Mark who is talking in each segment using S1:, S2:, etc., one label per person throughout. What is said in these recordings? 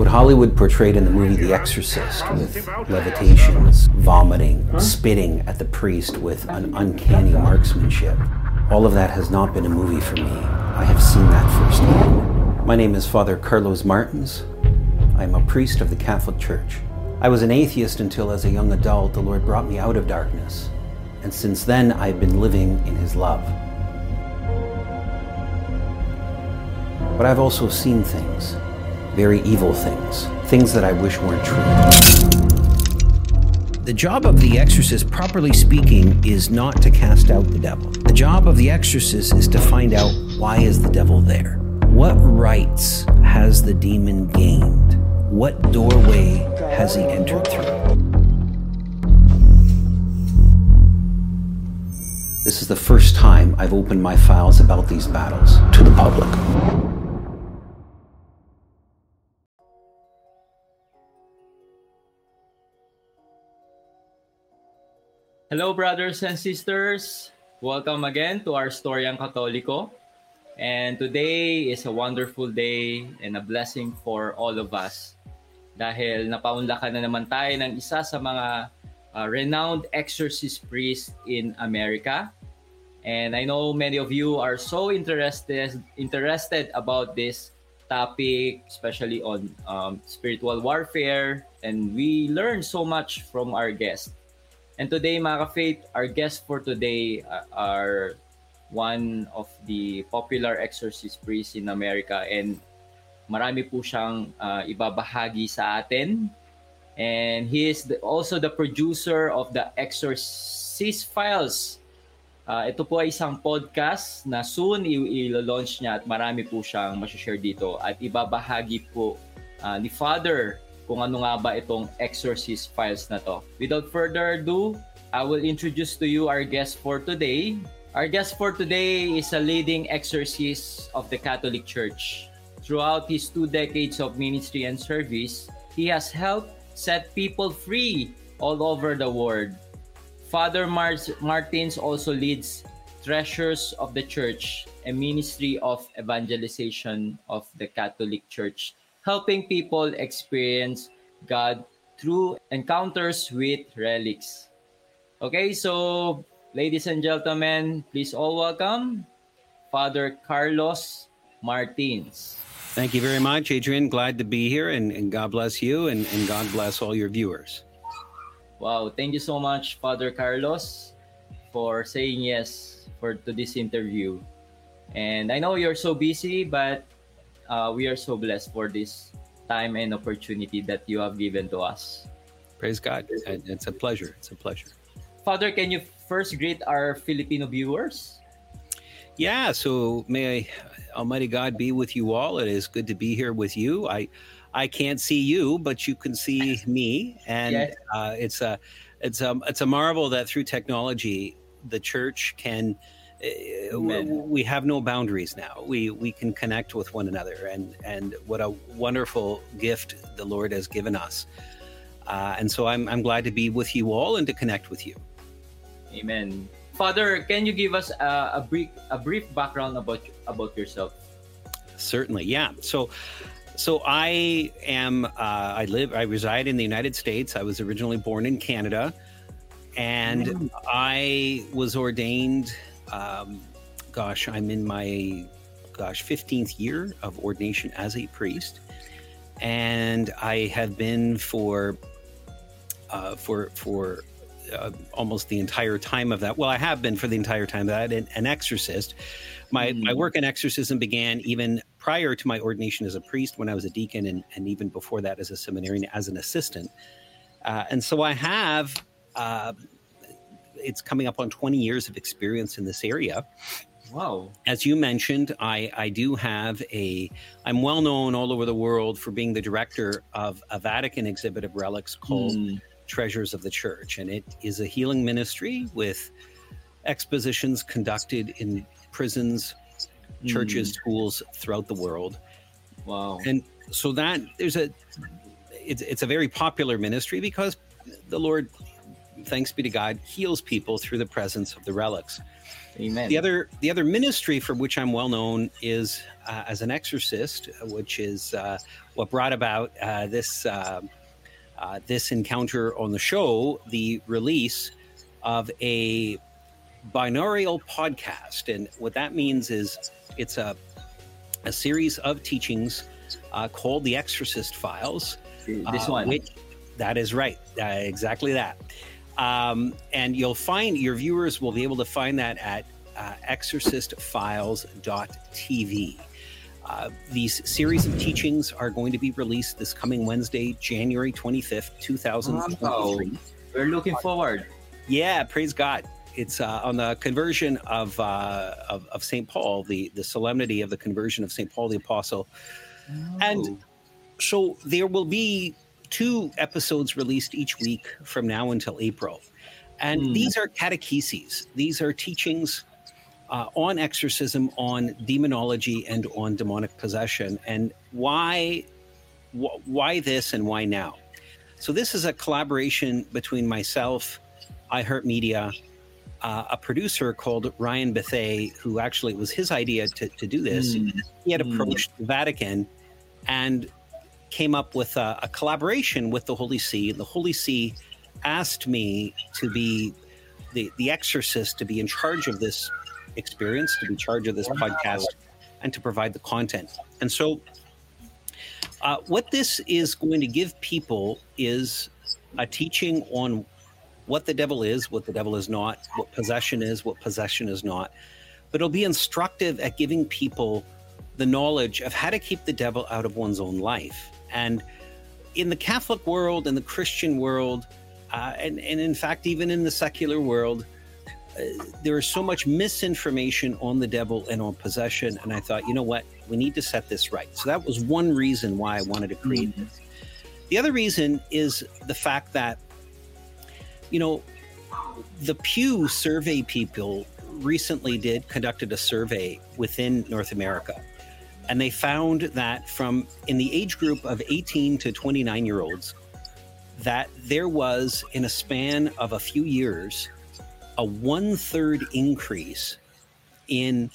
S1: What Hollywood portrayed in the movie The Exorcist with levitations, vomiting, spitting at the priest with an uncanny marksmanship, all of that has not been a movie for me. I have seen that firsthand. My name is Father Carlos Martins. I am a priest of the Catholic Church. I was an atheist until, as a young adult, the Lord brought me out of darkness. And since then, I've been living in His love. But I've also seen things very evil things, things that I wish weren't true. The job of the exorcist, properly speaking, is not to cast out the devil. The job of the exorcist is to find out why is the devil there? What rights has the demon gained? What doorway has he entered through? This is the first time I've opened my files about these battles to the public.
S2: Hello, brothers and sisters. Welcome again to our Storyang Katoliko. And today is a wonderful day and a blessing for all of us. Dahil napaunlakan na naman tayo ng isa sa mga uh, renowned exorcist priest in America. And I know many of you are so interested interested about this topic, especially on um, spiritual warfare. And we learn so much from our guest. And today, mga ka-faith, our guests for today uh, are one of the popular exorcist priests in America and marami po siyang uh, ibabahagi sa atin. And he is the, also the producer of the Exorcist Files. Uh, ito po ay isang podcast na soon i-launch niya at marami po siyang share dito at ibabahagi po uh, ni Father kung ano nga ba itong exorcist files na to. Without further ado, I will introduce to you our guest for today. Our guest for today is a leading exorcist of the Catholic Church. Throughout his two decades of ministry and service, he has helped set people free all over the world. Father Mars Martins also leads Treasures of the Church, a ministry of evangelization of the Catholic Church helping people experience God through encounters with relics. Okay, so ladies and gentlemen, please all welcome Father Carlos Martins.
S1: Thank you very much, Adrian. Glad to be here, and, and God bless you, and, and God bless all your viewers.
S2: Wow, thank you so much, Father Carlos, for saying yes for to this interview. And I know you're so busy, but uh, we are so blessed for this time and opportunity that you have given to us.
S1: Praise God. It's a pleasure. It's a pleasure.
S2: Father, can you first greet our Filipino viewers?
S1: Yeah, so may I, Almighty God be with you all. It is good to be here with you. I I can't see you, but you can see me, and yes. uh, it's a it's a it's a marvel that through technology the church can Amen. we have no boundaries now. We we can connect with one another, and and what a wonderful gift the Lord has given us. Uh, and so I'm I'm glad to be with you all and to connect with you.
S2: Amen. Father, can you give us a, a brief a brief background about about yourself?
S1: Certainly, yeah. So. So I am. Uh, I live. I reside in the United States. I was originally born in Canada, and. I was ordained um, gosh, I'm in my gosh 15th year of ordination as a priest, and I have been for uh, for for uh, almost the entire time of that. Well, I have been for the entire time that an, an exorcist. My mm-hmm. my work in exorcism began even prior to my ordination as a priest when I was a deacon, and, and even before that as a seminarian as an assistant. Uh, and so I have uh, it's coming up on 20 years of experience in this area.
S2: Wow.
S1: As you mentioned, I, I do have a, I'm well known all over the world for being the director of a Vatican exhibit of relics called mm. Treasures of the Church. And it is a healing ministry with expositions conducted in prisons, churches, mm. schools throughout the world.
S2: Wow.
S1: And so that there's a, it's, it's a very popular ministry because the Lord thanks be to God, heals people through the presence of the relics.
S2: Amen.
S1: The other the other ministry for which I'm well known is uh, as an exorcist, which is uh, what brought about uh, this uh, uh, this encounter on the show, the release of a binaural podcast, and what that means is it's a a series of teachings uh, called the Exorcist Files.
S2: This one,
S1: which that is right, exactly that. Um, and you'll find your viewers will be able to find that at uh, exorcistfiles.tv. Uh, these series of teachings are going to be released this coming Wednesday, January 25th, 2023.
S2: We're looking forward.
S1: Yeah, praise God. It's uh, on the conversion of, uh, of, of St. Paul, the, the solemnity of the conversion of St. Paul the Apostle.
S2: Oh.
S1: And so there will be two episodes released each week from now until April. And
S2: Hmm.
S1: these are catecheses, these are teachings uh, on exorcism, on demonology, and on demonic possession, and why, wh- why this and why now. So this is a collaboration between myself, iHeartMedia, uh, a producer called Ryan Bethay, who actually it was his idea to, to do this.
S2: Hmm.
S1: He had
S2: Mm.
S1: approached the Vatican and came up with a, a collaboration with the Holy See. And the Holy See asked me to be the, the exorcist, to be in charge of this experience, to be in charge of this podcast, and to provide the content. And so, uh, what this is going to give people is a teaching on what the devil is, what the devil is not, what possession is, what possession is not. But it'll be instructive at giving people the knowledge of how to keep the devil out of one's own life. And in the Catholic world, in the Christian world, uh, and, and in fact, even in the secular world, uh, there is so much misinformation on the devil and on possession. And I thought, you know what? We need to set this right. So that was one reason why I wanted to create
S2: Mhm.
S1: this. The other reason is the fact that, you know, the Pew survey people recently did conducted a survey within North America. And they found that from in the age group of 18 to 29 year olds, that there was in a span of a few years a one third increase in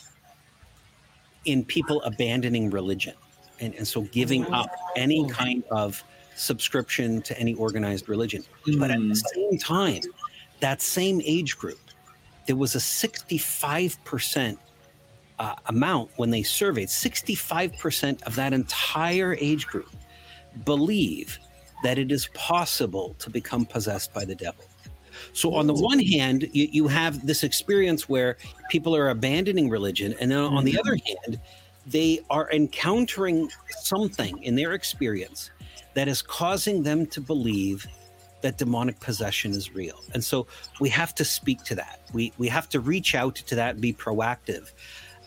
S1: in people abandoning religion and, and so giving up any kind of subscription to any organized religion. But at the
S2: Mm.
S1: same time, that same age group, there was a 65% uh, amount when they surveyed, 65% of that entire age group believe that it is possible to become possessed by the devil. So, on the one hand, you, you have this experience where people are abandoning religion, and then on the other hand, they are encountering something in their experience that is causing them to believe that demonic possession is real. And so we have to speak to that. We we have to reach out to that, and be proactive.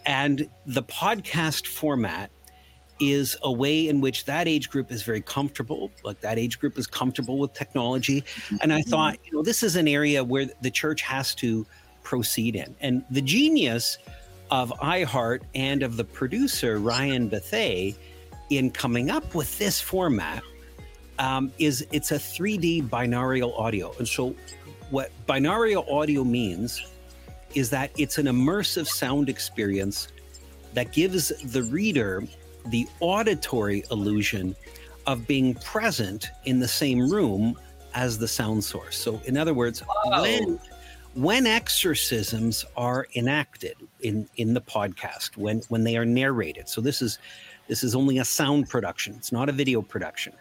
S1: And the podcast format is a way in which that age group is very comfortable. Like that age group is comfortable with technology. And I thought, you know, this is an area where the church has to proceed in. And the genius of iHeart and of the producer, Ryan Bethay, in coming up with this format um, is it's a 3D binaural audio. And so, what binaural audio means is that it's an immersive sound experience that gives the reader the auditory illusion of being present in the same room as the sound source. So, in other words, when when exorcisms are enacted in in the podcast, when when they are narrated, so this is this is only a sound production; it's not a video production.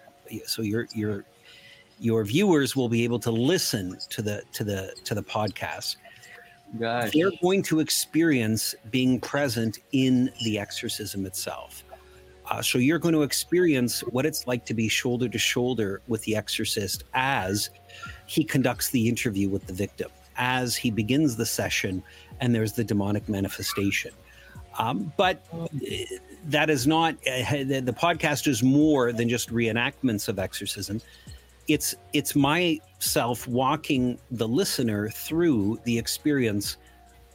S1: So your your your viewers will be able to listen to the to the to the podcast
S2: Gosh.
S1: they're going to experience being present in the exorcism itself. Uh, so you're going to experience what it's like to be shoulder to shoulder with the exorcist as he conducts the interview with the victim, as he begins the session, and there's the demonic manifestation. Um, but uh, that is not uh, the, the podcast is more than just reenactments of exorcism it's it's myself walking the listener through the experience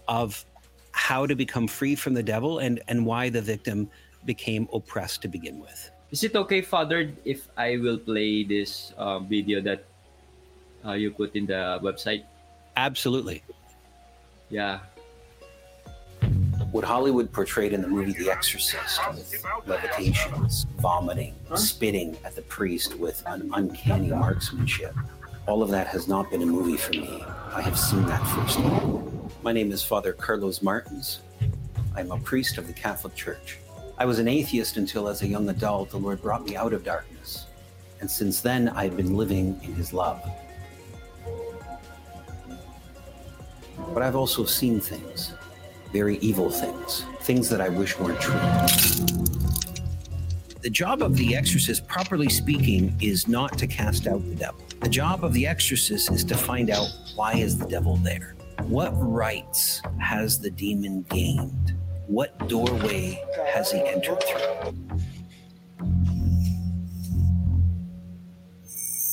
S1: of how to become free from the devil and and why the victim became oppressed to begin with
S2: Is it okay, Father, if I will play this uh, video that uh, you put in the website?
S1: absolutely
S2: Yeah.
S1: What Hollywood portrayed in the movie The Exorcist with levitations, vomiting, spitting at the priest with an uncanny marksmanship. All of that has not been a movie for me. I have seen that firsthand. My name is Father Carlos Martins. I'm a priest of the Catholic Church. I was an atheist until, as a young adult, the Lord brought me out of darkness. And since then, I've been living in His love. But I've also seen things very evil things, things that I wish weren't true. The job of the exorcist, properly speaking, is not to cast out the devil. The job of the exorcist is to find out why is the devil there? What rights has the demon gained? What doorway has he entered through?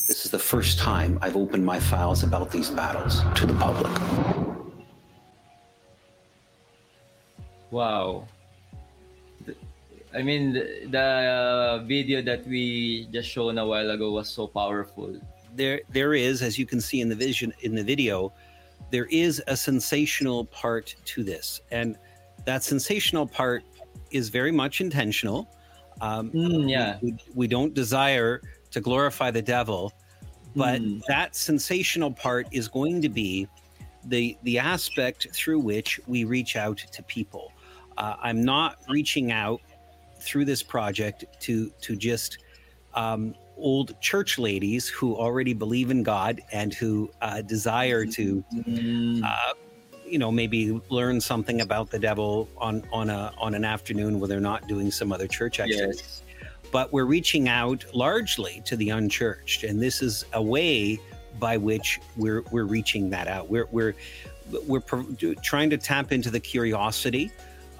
S1: This is the first time I've opened my files about these battles to the public.
S2: Wow. I mean, the, the video that we just shown a while ago was so powerful.
S1: There, there is, as you can see in the vision in the video, there is a sensational part to this, and that sensational part is very much intentional.
S2: Um, mm, yeah,
S1: we, we, don't desire to glorify the devil, but mm. that sensational part is going to be the the aspect through which we reach out to people. Uh, I'm not reaching out through this project to to just um, old church ladies who already believe in God and who uh, desire to, mm. uh, you know, maybe learn something about the devil on on a on an afternoon where they're not doing some other church activity. Yes. But we're reaching out largely to the unchurched, and this is a way by which we're we're reaching that out. We're we're we're trying to tap into the curiosity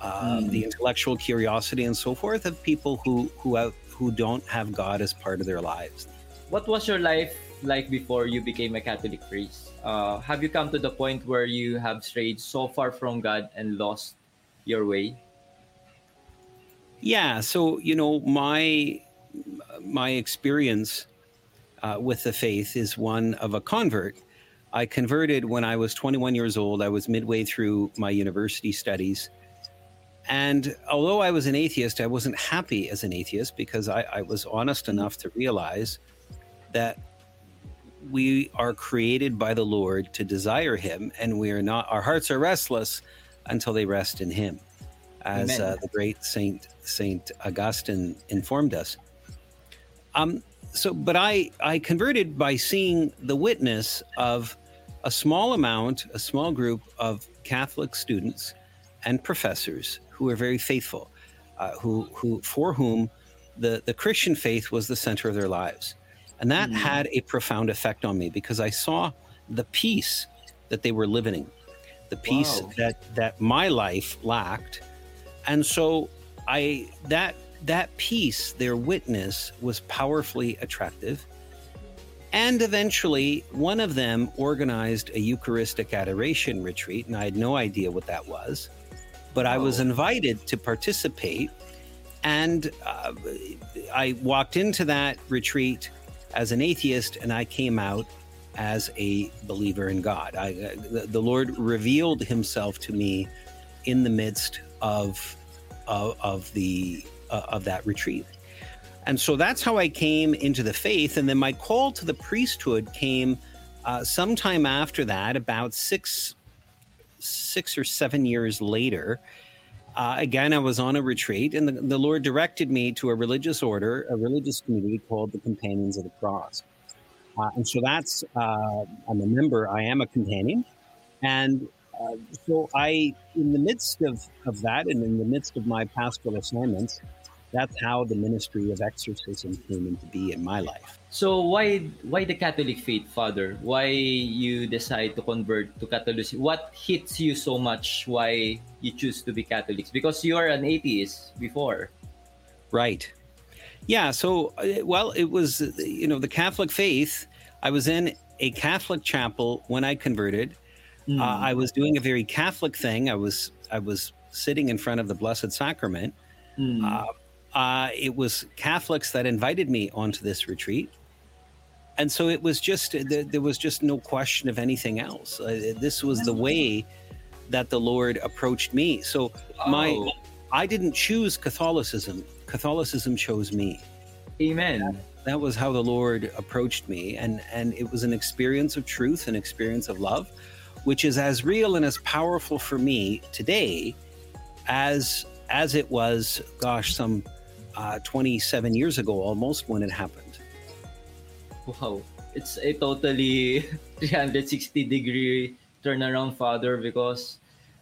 S1: mm. the intellectual curiosity and so forth of people who who have who don't have God as part of their lives.
S2: What was your life like before you became a Catholic priest? Uh, have you come to the point where you have strayed so far from God and lost your way?
S1: Yeah, so you know my my experience uh, with the faith is one of a convert. I converted when I was 21 years old. I was midway through my university studies, and although I was an atheist, I wasn't happy as an atheist because I, I was honest enough to realize that we are created by the Lord to desire Him, and we are not. Our hearts are restless until they rest in Him, as uh, the great Saint Saint Augustine informed us. Um. So, but I I converted by seeing the witness of a small amount, a small group of Catholic students and professors who are very faithful, uh, who who for whom the the Christian faith was the center of their lives, and that mm. had a profound effect on me because I saw the peace that they were living, the peace wow. that that my life lacked, and so I that that peace, their witness, was powerfully attractive. And eventually, one of them organized a Eucharistic adoration retreat, and I had no idea what that was but I was invited to participate. And uh, I walked into that retreat as an atheist, and I came out as a believer in God. I, uh, the, the, Lord revealed Himself to me in the midst of of, of the uh, of that retreat, and so that's how I came into the faith. And then my call to the priesthood came uh, sometime after that, about six six or seven years later, uh, again, I was on a retreat, and the, the, Lord directed me to a religious order, a religious community called the Companions of the Cross. Uh, and so that's, uh, I'm a member, I am a companion. And uh, so I, in the midst of, of that, and in the midst of my pastoral assignments, that's how the ministry of exorcism came into be in my life.
S2: So why why the Catholic faith, Father? Why you decide to convert to Catholicism? What hits you so much? Why you choose to be Catholics? Because you are an atheist before,
S1: right? Yeah. So uh, well, it was you know the Catholic faith. I was in a Catholic chapel when I converted. Mm. Uh, I was doing a very Catholic thing. I was I was sitting in front of the Blessed Sacrament. Mm. Uh, uh, it was Catholics that invited me onto this retreat. And so it was just, there was just no question of anything else. Uh, this was the way that the Lord approached me. So my
S2: Wow.
S1: I didn't choose Catholicism. Catholicism chose me.
S2: Amen.
S1: That was how the Lord approached me and and it was an experience of truth, an experience of love, which is as real and as powerful for me today as as it was gosh some uh, 27 years ago almost when it happened.
S2: Wow. It's a totally 360 degree turnaround, Father, because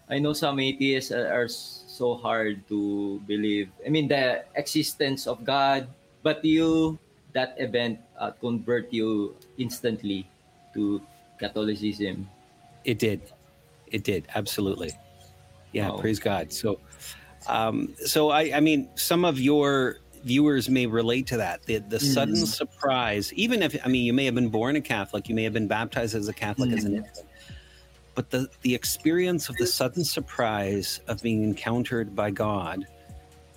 S2: I know some atheists are, so hard to believe. I mean, the existence of God, but you, that event uh, convert you instantly to Catholicism.
S1: It did. It did. Absolutely. Yeah.
S2: Wow.
S1: Praise God. So, um, so I, I mean, some of your viewers may relate to that. The, the sudden
S2: Mm.
S1: surprise, even if, I mean, you may have been born a Catholic, you may have been baptized as a Catholic as an
S2: Mm.
S1: infant, but the, the experience of the sudden surprise of being encountered by God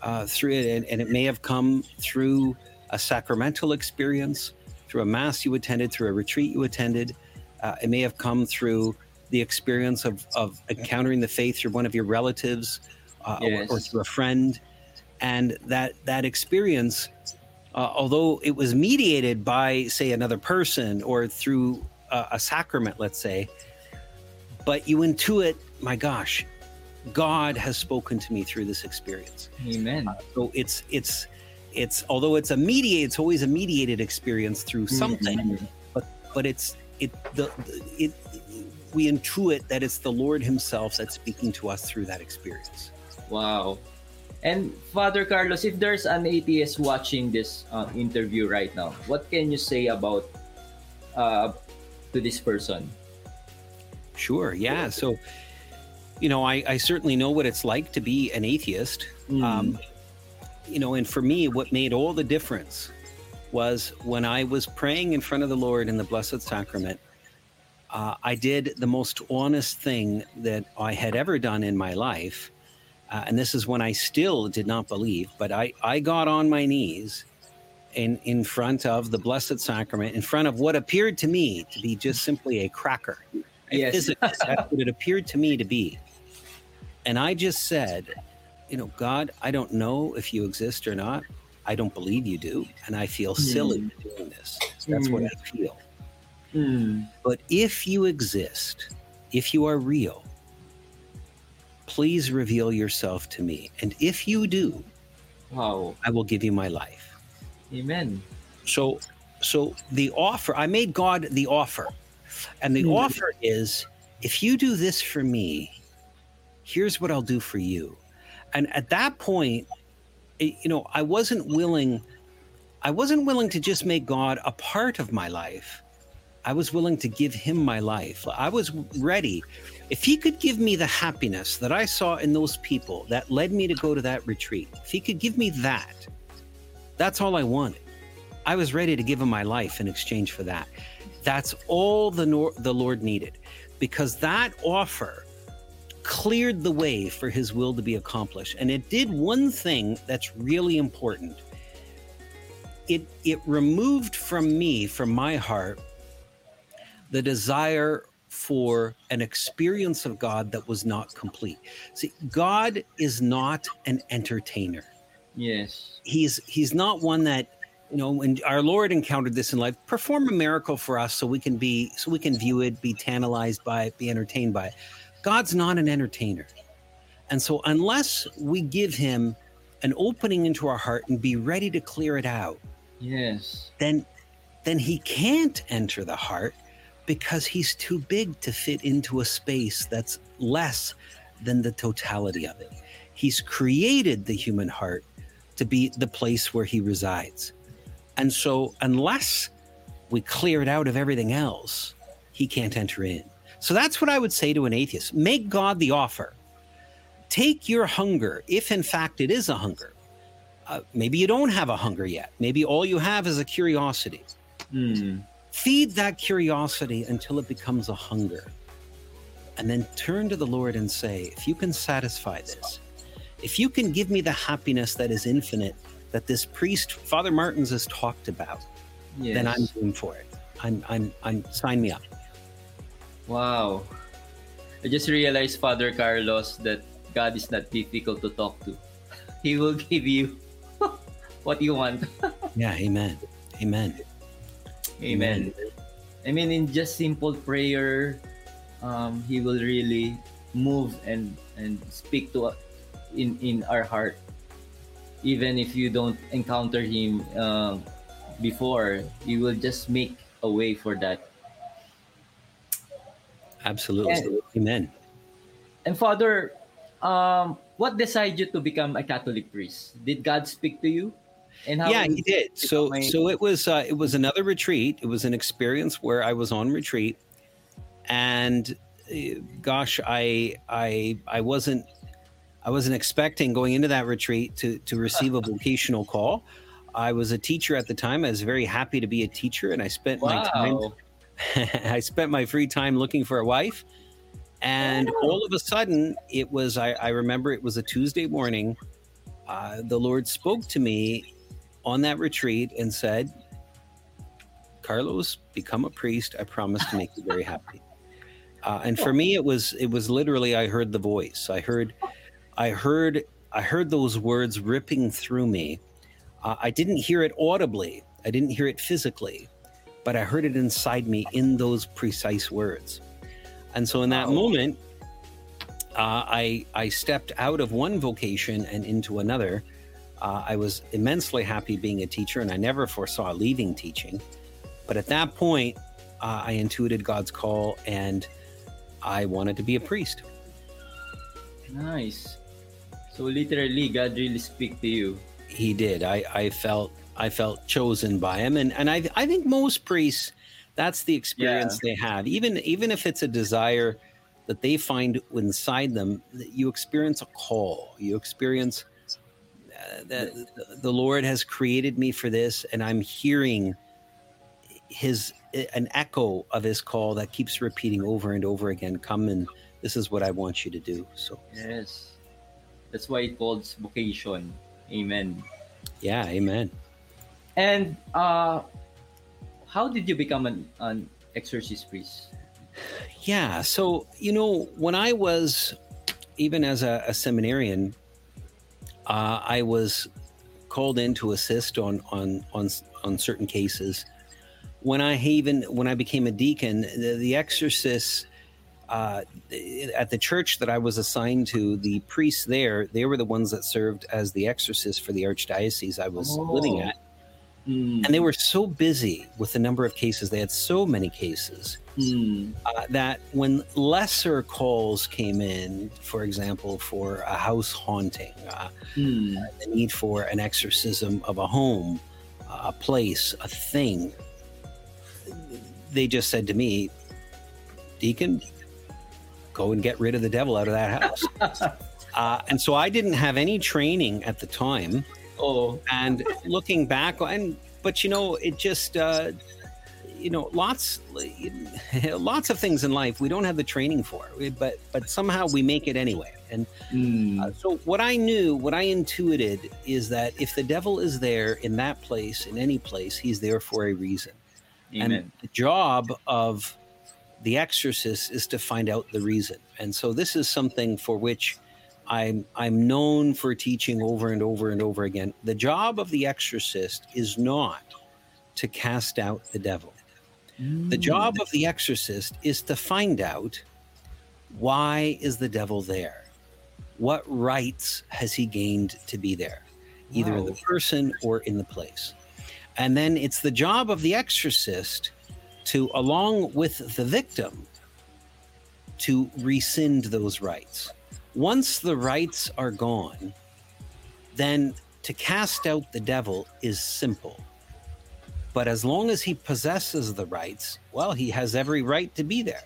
S1: uh, through it, and, and it may have come through a sacramental experience, through a mass you attended, through a retreat you attended. Uh, it may have come through the experience of, of encountering the faith through one of your relatives uh, or, or through a friend. And that, that experience, uh, although it was mediated by, say, another person or through a, a sacrament, let's say, but you intuit, my gosh, God has spoken to me through this experience.
S2: Amen.
S1: So it's it's it's although it's a mediate, it's always a mediated experience through something,
S2: Mhm.
S1: but but it's it the- it we intuit that it's the Lord Himself that's speaking to us through that experience.
S2: Wow. And Father Carlos, if there's an atheist watching this uh, interview right now, what can you say about uh, to this person?
S1: Sure, yeah. So, you know, I, I certainly know what it's like to be an atheist. Um, you know, and for me, what made all the difference was when I was praying in front of the Lord in the Blessed Sacrament. Uh, I did the most honest thing that I had ever done in my life. Uh, and this is when I still did not believe, but I, I got on my knees in, in front of the Blessed Sacrament, in front of what appeared to me to be just simply a cracker.
S2: Yes.
S1: That's what it appeared to me to be. And I just said, you know, God, I don't know if you exist or not. I don't believe you do. And I feel silly doing this. That's what I feel.
S2: Mm.
S1: But if you exist, if you are real, please reveal yourself to me. And if you do,
S2: Wow.
S1: I will give you my life.
S2: Amen.
S1: So so the offer, I made God the offer. And the
S2: Hmm.
S1: offer is if you do this for me, here's what I'll do for you. And at that point, it- you know, I wasn't willing I wasn't willing to just make God a part of my life. I was willing to give him my life. I was ready. If he could give me the happiness that I saw in those people that led me to go to that retreat, if he could give me that, that's all I wanted. I was ready to give him my life in exchange for that. That's all the nor- the Lord needed because that offer cleared the way for his will to be accomplished and it did one thing that's really important. It it removed from me from my heart the desire for an experience of God that was not complete. See, God is not an entertainer
S2: Yes.
S1: he's he's not one that you know when our lord encountered this in life perform a miracle for us so we can be so we can view it be tantalized by it be entertained by it god's not an entertainer and so unless we give him an opening into our heart and be ready to clear it out
S2: Yes.
S1: then then he can't enter the heart because he's too big to fit into a space that's less than the totality of it. He's created the human heart to be the place where he resides. And so unless we clear it out of everything else, he can't enter in. So that's what I would say to an atheist. Make God the offer. Take your hunger, if in fact it is a hunger. Uh, maybe you don't have a hunger yet. Maybe all you have is a curiosity.
S2: Mm.
S1: Feed that curiosity until it becomes a hunger. And then turn to the Lord and say, if you can satisfy this, if you can give me the happiness that is infinite that this priest, Father Martins, has talked about,
S2: Yes.
S1: then I'm going for it. I'm, I'm, I'm, sign me up.
S2: Wow. I just realized, Father Carlos, that God is not difficult to talk to. He will give you what you want.
S1: yeah, amen. Amen.
S2: Amen. I mean, in just simple prayer, um, He will really move and and speak to us in in our heart, even if you don't encounter Him uh, before. He will just make a way for that.
S1: Absolutely. And, Amen.
S2: And Father, um, what decided you to become a Catholic priest? Did God speak to you?
S1: And how yeah, he did. So so it was uh, it was another retreat. It was an experience where I was on retreat, and uh, gosh, I I I wasn't I wasn't expecting going into that retreat to to receive a vocational call. I was a teacher at the time. I was very happy to be a teacher, and I spent wow. my time. I spent my free time looking for a wife, and all of a sudden, it was. I, I remember it was a Tuesday morning. Uh, the Lord spoke to me on that retreat and said, Carlos, become a priest. I promise to make you very happy. Uh, and for me, it was it was literally I heard the voice. I heard, I heard, I heard those words ripping through me. Uh, I didn't hear it audibly. I didn't hear it physically, but I heard it inside me in those precise words. And so, in that wow. moment, uh, I I stepped out of one vocation and into another, uh, I was immensely happy being a teacher, and I never foresaw leaving teaching. But at that point, uh, I intuited God's call, and I wanted to be a priest.
S2: Nice. So literally, God really speak to you.
S1: He did. I, I felt I felt chosen by Him, and and I I think most priests, that's the experience yeah. they have. Even even if it's a desire that they find inside them, you experience a call. You experience that the Lord has created me for this, and I'm hearing His an echo of His call that keeps repeating over and over again. Come and this is what I want you to do. So
S2: yes, that's why it calls vocation. Amen.
S1: Yeah, amen.
S2: And uh, how did you become an, an exorcist priest?
S1: Yeah, so you know when I was even as a, a seminarian, uh, I was called in to assist on on on on certain cases. When I even when I became a deacon, the, the exorcists uh, at the church that I was assigned to, the priests there, they were the ones that served as the exorcists for the archdiocese I was oh. living at. Mm. And they were so busy with the number of cases, they had so many cases mm. uh, that when lesser calls came in, for example, for a house haunting, uh, mm. the need for an exorcism of a home, a place, a thing, they just said to me, Deacon, go and get rid of the devil out of that house. uh, and so I didn't have any training at the time. Oh, and looking back, and but you know, it just uh, you know, lots lots of things in life we don't have the training for, but but somehow we make it anyway. And mm. uh, so, what I knew, what I intuited, is that if the devil is there in that place, in any place, he's there for a reason. Amen. And the job of the exorcist is to find out the reason. And so, this is something for which I'm I'm known for teaching over and over and over again. The job of the exorcist is not to cast out the devil. Mm. The job of the exorcist is to find out why is the devil there? What rights has he gained to be there? Either wow. in the person or in the place. And then it's the job of the exorcist to along with the victim to rescind those rights once the rights are gone, then to cast out the devil is simple. But as long as he possesses the rights, well, he has every right to be there.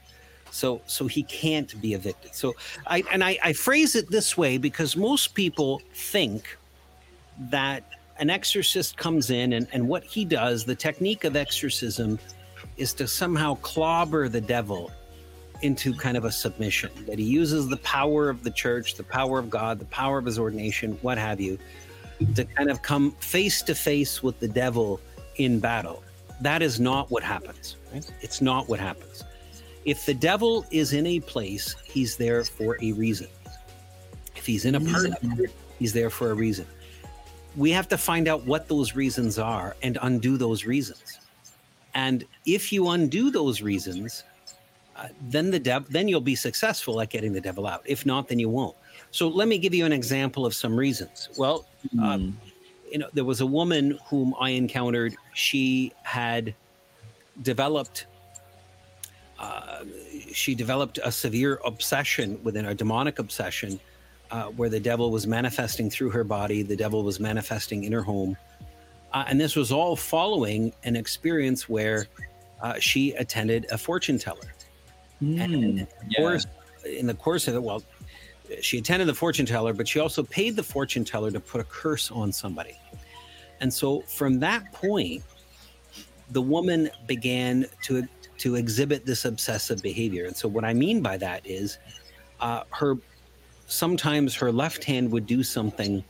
S1: So, so he can't be evicted. So, I and I, I phrase it this way because most people think that an exorcist comes in and, and what he does, the technique of exorcism, is to somehow clobber the devil into kind of a submission, that he uses the power of the church, the power of God, the power of his ordination, what have you, to kind of come face to face with the devil in battle. That is not what happens. Right? It's not what happens. if the devil is in a place, he's there for a reason. If he's in a it, he's there for a reason. We have to find out what those reasons are and undo those reasons. And if you undo those reasons, uh, then the dev- then you'll be successful at getting the devil out. If not, then you won't. So let me give you an example of some reasons. Well, um, you know, there was a woman whom I encountered. She had developed uh, she developed a severe obsession within a demonic obsession uh, where the devil was manifesting through her body, the devil was manifesting in her home. Uh, and this was all following an experience where uh, she attended a fortune teller.
S2: Mm,
S1: and of
S2: yeah.
S1: course, in the course of it, well, she attended the fortune teller, but she also paid the fortune teller to put a curse on somebody. And so from that point, the woman began to to exhibit this obsessive behavior. And so what I mean by that is uh, her sometimes her left hand would do something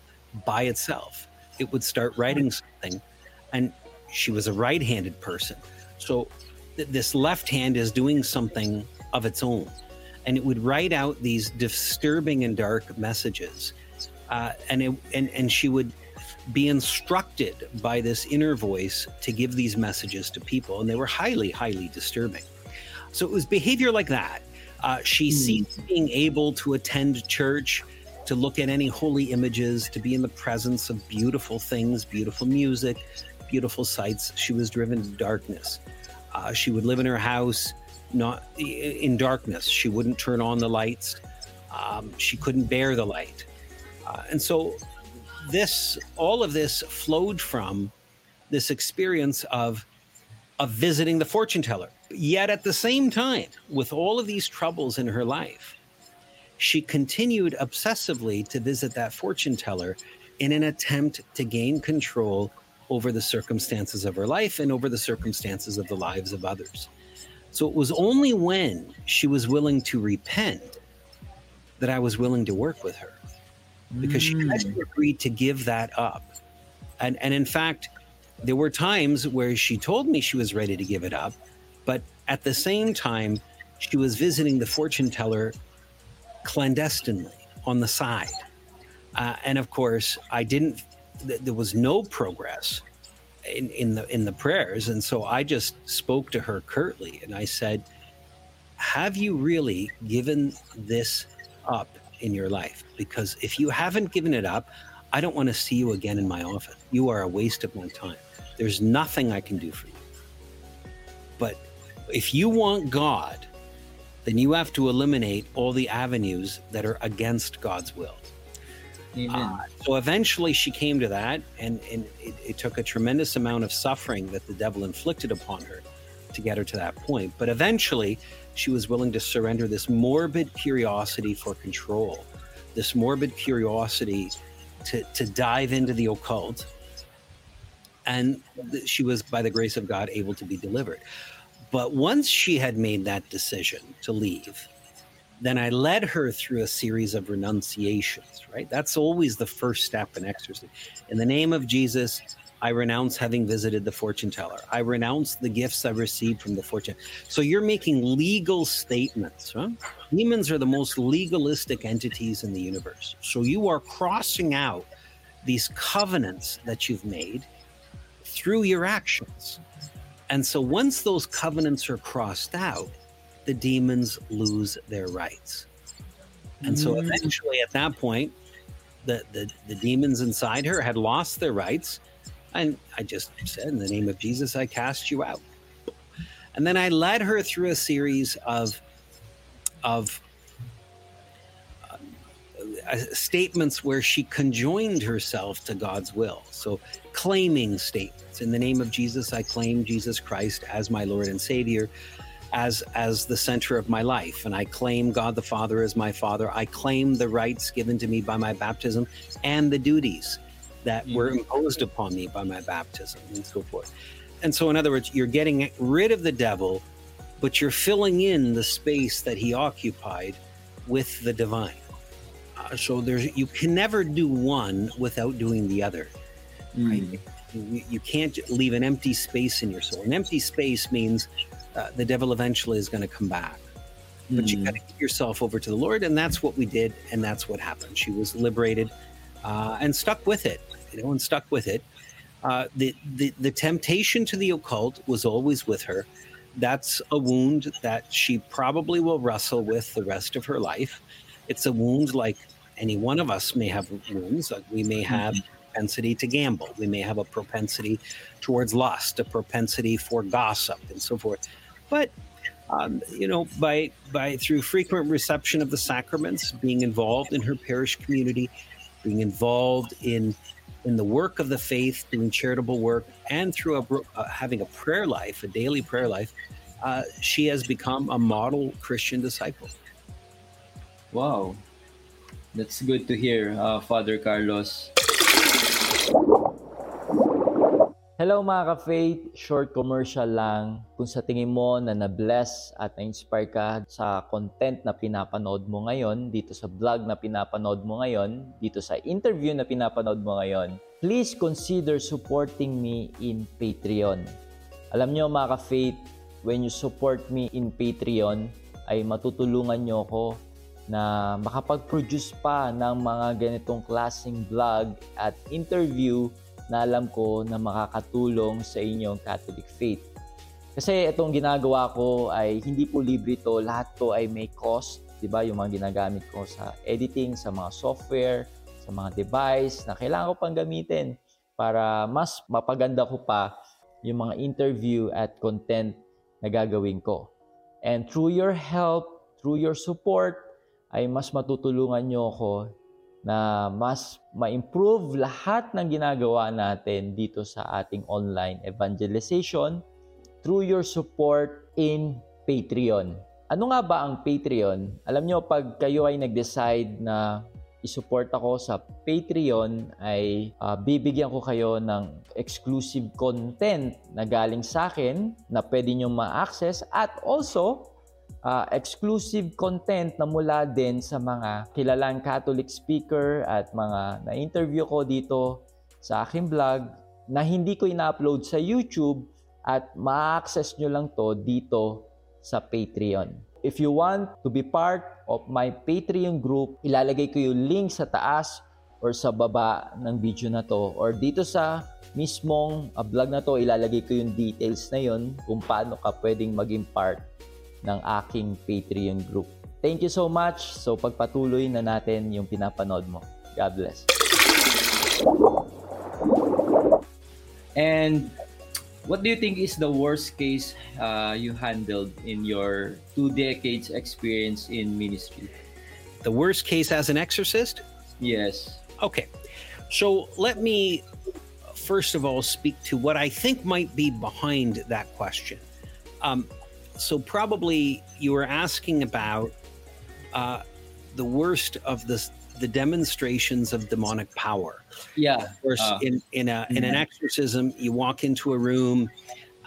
S1: by itself. It would start writing something, and she was a right-handed person. So th- this left hand is doing something of its own, and it would write out these disturbing and dark messages, uh, and it and and she would be instructed by this inner voice to give these messages to people, and they were highly, highly disturbing. So it was behavior like that. Uh, she ceased being able to attend church, to look at any holy images, to be in the presence of beautiful things, beautiful music, beautiful sights. She was driven to darkness. Uh, she would live in her house, not in darkness. She wouldn't turn on the lights. Um, she couldn't bear the light, uh, and so this all of this flowed from this experience of of visiting the fortune teller yet at the same time with all of these troubles in her life she continued obsessively to visit that fortune teller in an attempt to gain control over the circumstances of her life and over the circumstances of the lives of others so it was only when she was willing to repent that i was willing to work with her because she
S2: Mm.
S1: actually agreed to give that up. And and in fact, there were times where she told me she was ready to give it up, but at the same time, she was visiting the fortune teller clandestinely on the side. Uh, and of course, I didn't. Th- there was no progress in, in the in the prayers, and so I just spoke to her curtly, and I said, "Have you really given this up in your life because if you haven't given it up, I don't want to see you again in my office. You are a waste of my time. There's nothing I can do for you. But if you want God, then you have to eliminate all the avenues that are against God's will.
S2: Amen.
S1: Uh, so eventually she came to that, and, and it, it took a tremendous amount of suffering that the devil inflicted upon her to get her to that point. But eventually she was willing to surrender this morbid curiosity for control, this morbid curiosity to, to dive into the occult. And she was, by the grace of God, able to be delivered. But once she had made that decision to leave, then I led her through a series of renunciations, right? That's always the first step in exorcism. In the name of Jesus, I renounce having visited the fortune teller. I renounce the gifts I received from the fortune. So you're making legal statements. Huh? Demons are the most legalistic entities in the universe. So you are crossing out these covenants that you've made through your actions. And so once those covenants are crossed out, the demons lose their rights. And so
S2: Mm.
S1: eventually at that point, the, the, the demons inside her had lost their rights. And I just said, in the name of Jesus, I cast you out. And then I led her through a series of, of uh, uh, statements where she conjoined herself to God's will. So, claiming statements. In the name of Jesus, I claim Jesus Christ as my Lord and Savior. As, as the center of my life, and I claim God the Father as my Father. I claim the rights given to me by my baptism and the duties that were imposed upon me by my baptism and so forth. And so, in other words, you're getting rid of the devil, but you're filling in the space that he occupied with the divine. Uh, so there's you can never do one without doing the other.
S2: Mm.
S1: You, you can't leave an empty space in your soul. An empty space means uh, the devil eventually is going to come back. but you got to give yourself over to the Lord, and that's what we did, and that's what happened. She was liberated uh, and stuck with it, you know, and stuck with it. Uh, the, the the temptation to the occult was always with her. That's a wound that she probably will wrestle with the rest of her life. It's a wound like any one of us may have wounds. Like we may have a propensity to gamble. We may have a propensity towards lust, a propensity for gossip, and so forth. But um, you know, by by through frequent reception of the sacraments, being involved in her parish community, being involved in in the work of the faith, doing charitable work, and through a, uh, having a prayer life, a daily prayer life, uh, she has become a model Christian disciple.
S2: Wow, that's good to hear, uh, Father Carlos. Hello mga ka-faith, short commercial lang. Kung sa tingin mo na na-bless at na-inspire ka sa content na pinapanood mo ngayon, dito sa vlog na pinapanood mo ngayon, dito sa interview na pinapanood mo ngayon, please consider supporting me in Patreon. Alam nyo mga ka-faith, when you support me in Patreon, ay matutulungan nyo ako na makapag-produce pa ng mga ganitong klaseng vlog at interview na alam ko na makakatulong sa inyong Catholic faith. Kasi itong ginagawa ko ay hindi po libre to, lahat to ay may cost, 'di ba? Yung mga ginagamit ko sa editing, sa mga software, sa mga device na kailangan ko pang gamitin para mas mapaganda ko pa yung mga interview at content na gagawin ko. And through your help, through your support, ay mas matutulungan nyo ako na mas ma-improve lahat ng ginagawa natin dito sa ating online evangelization through your support in Patreon. Ano nga ba ang Patreon? Alam nyo, pag kayo ay nag-decide na isupport ako sa Patreon ay uh, bibigyan ko kayo ng exclusive content na galing sa akin na pwede nyo ma-access at also uh, exclusive content na mula din sa mga kilalang Catholic speaker at mga na-interview ko dito sa aking vlog na hindi ko ina-upload sa YouTube at ma-access nyo lang to dito sa Patreon. If you want to be part of my Patreon group, ilalagay ko yung link sa taas or sa baba ng video na to or dito sa mismong uh, vlog na to ilalagay ko yung details na yon kung paano ka pwedeng maging part ng aking Patreon group. Thank you so much. So pagpatuloy na natin yung pinapanood mo. God bless. And what do you think is the worst case uh, you handled in your two decades experience in ministry?
S1: The worst case as an exorcist?
S2: Yes.
S1: Okay. So let me first of all speak to what I think might be behind that question. Um, so probably you were asking about uh, the worst of the the demonstrations of demonic power.
S2: Yeah.
S1: Of course, uh, in in a in an exorcism, you walk into a room,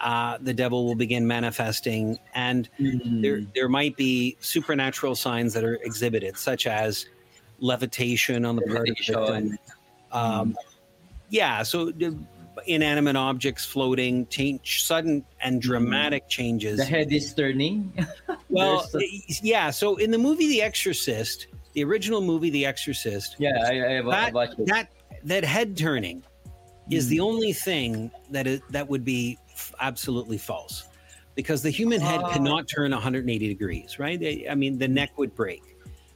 S1: uh, the devil will begin manifesting, and mm-hmm. there there might be supernatural signs that are exhibited, such as levitation on the part of the victim. Um, mm. Yeah. So inanimate objects floating, change, sudden and mm-hmm. dramatic changes.
S2: The head is turning.
S1: well, yeah. So in the movie The Exorcist, the original movie The Exorcist,
S2: yeah, I, I,
S1: that,
S2: watched it.
S1: that that head turning mm. is the mm-hmm. only thing that is, that would be f- absolutely false, because the human head uh, cannot turn 180 degrees, right? I mean, the neck would break,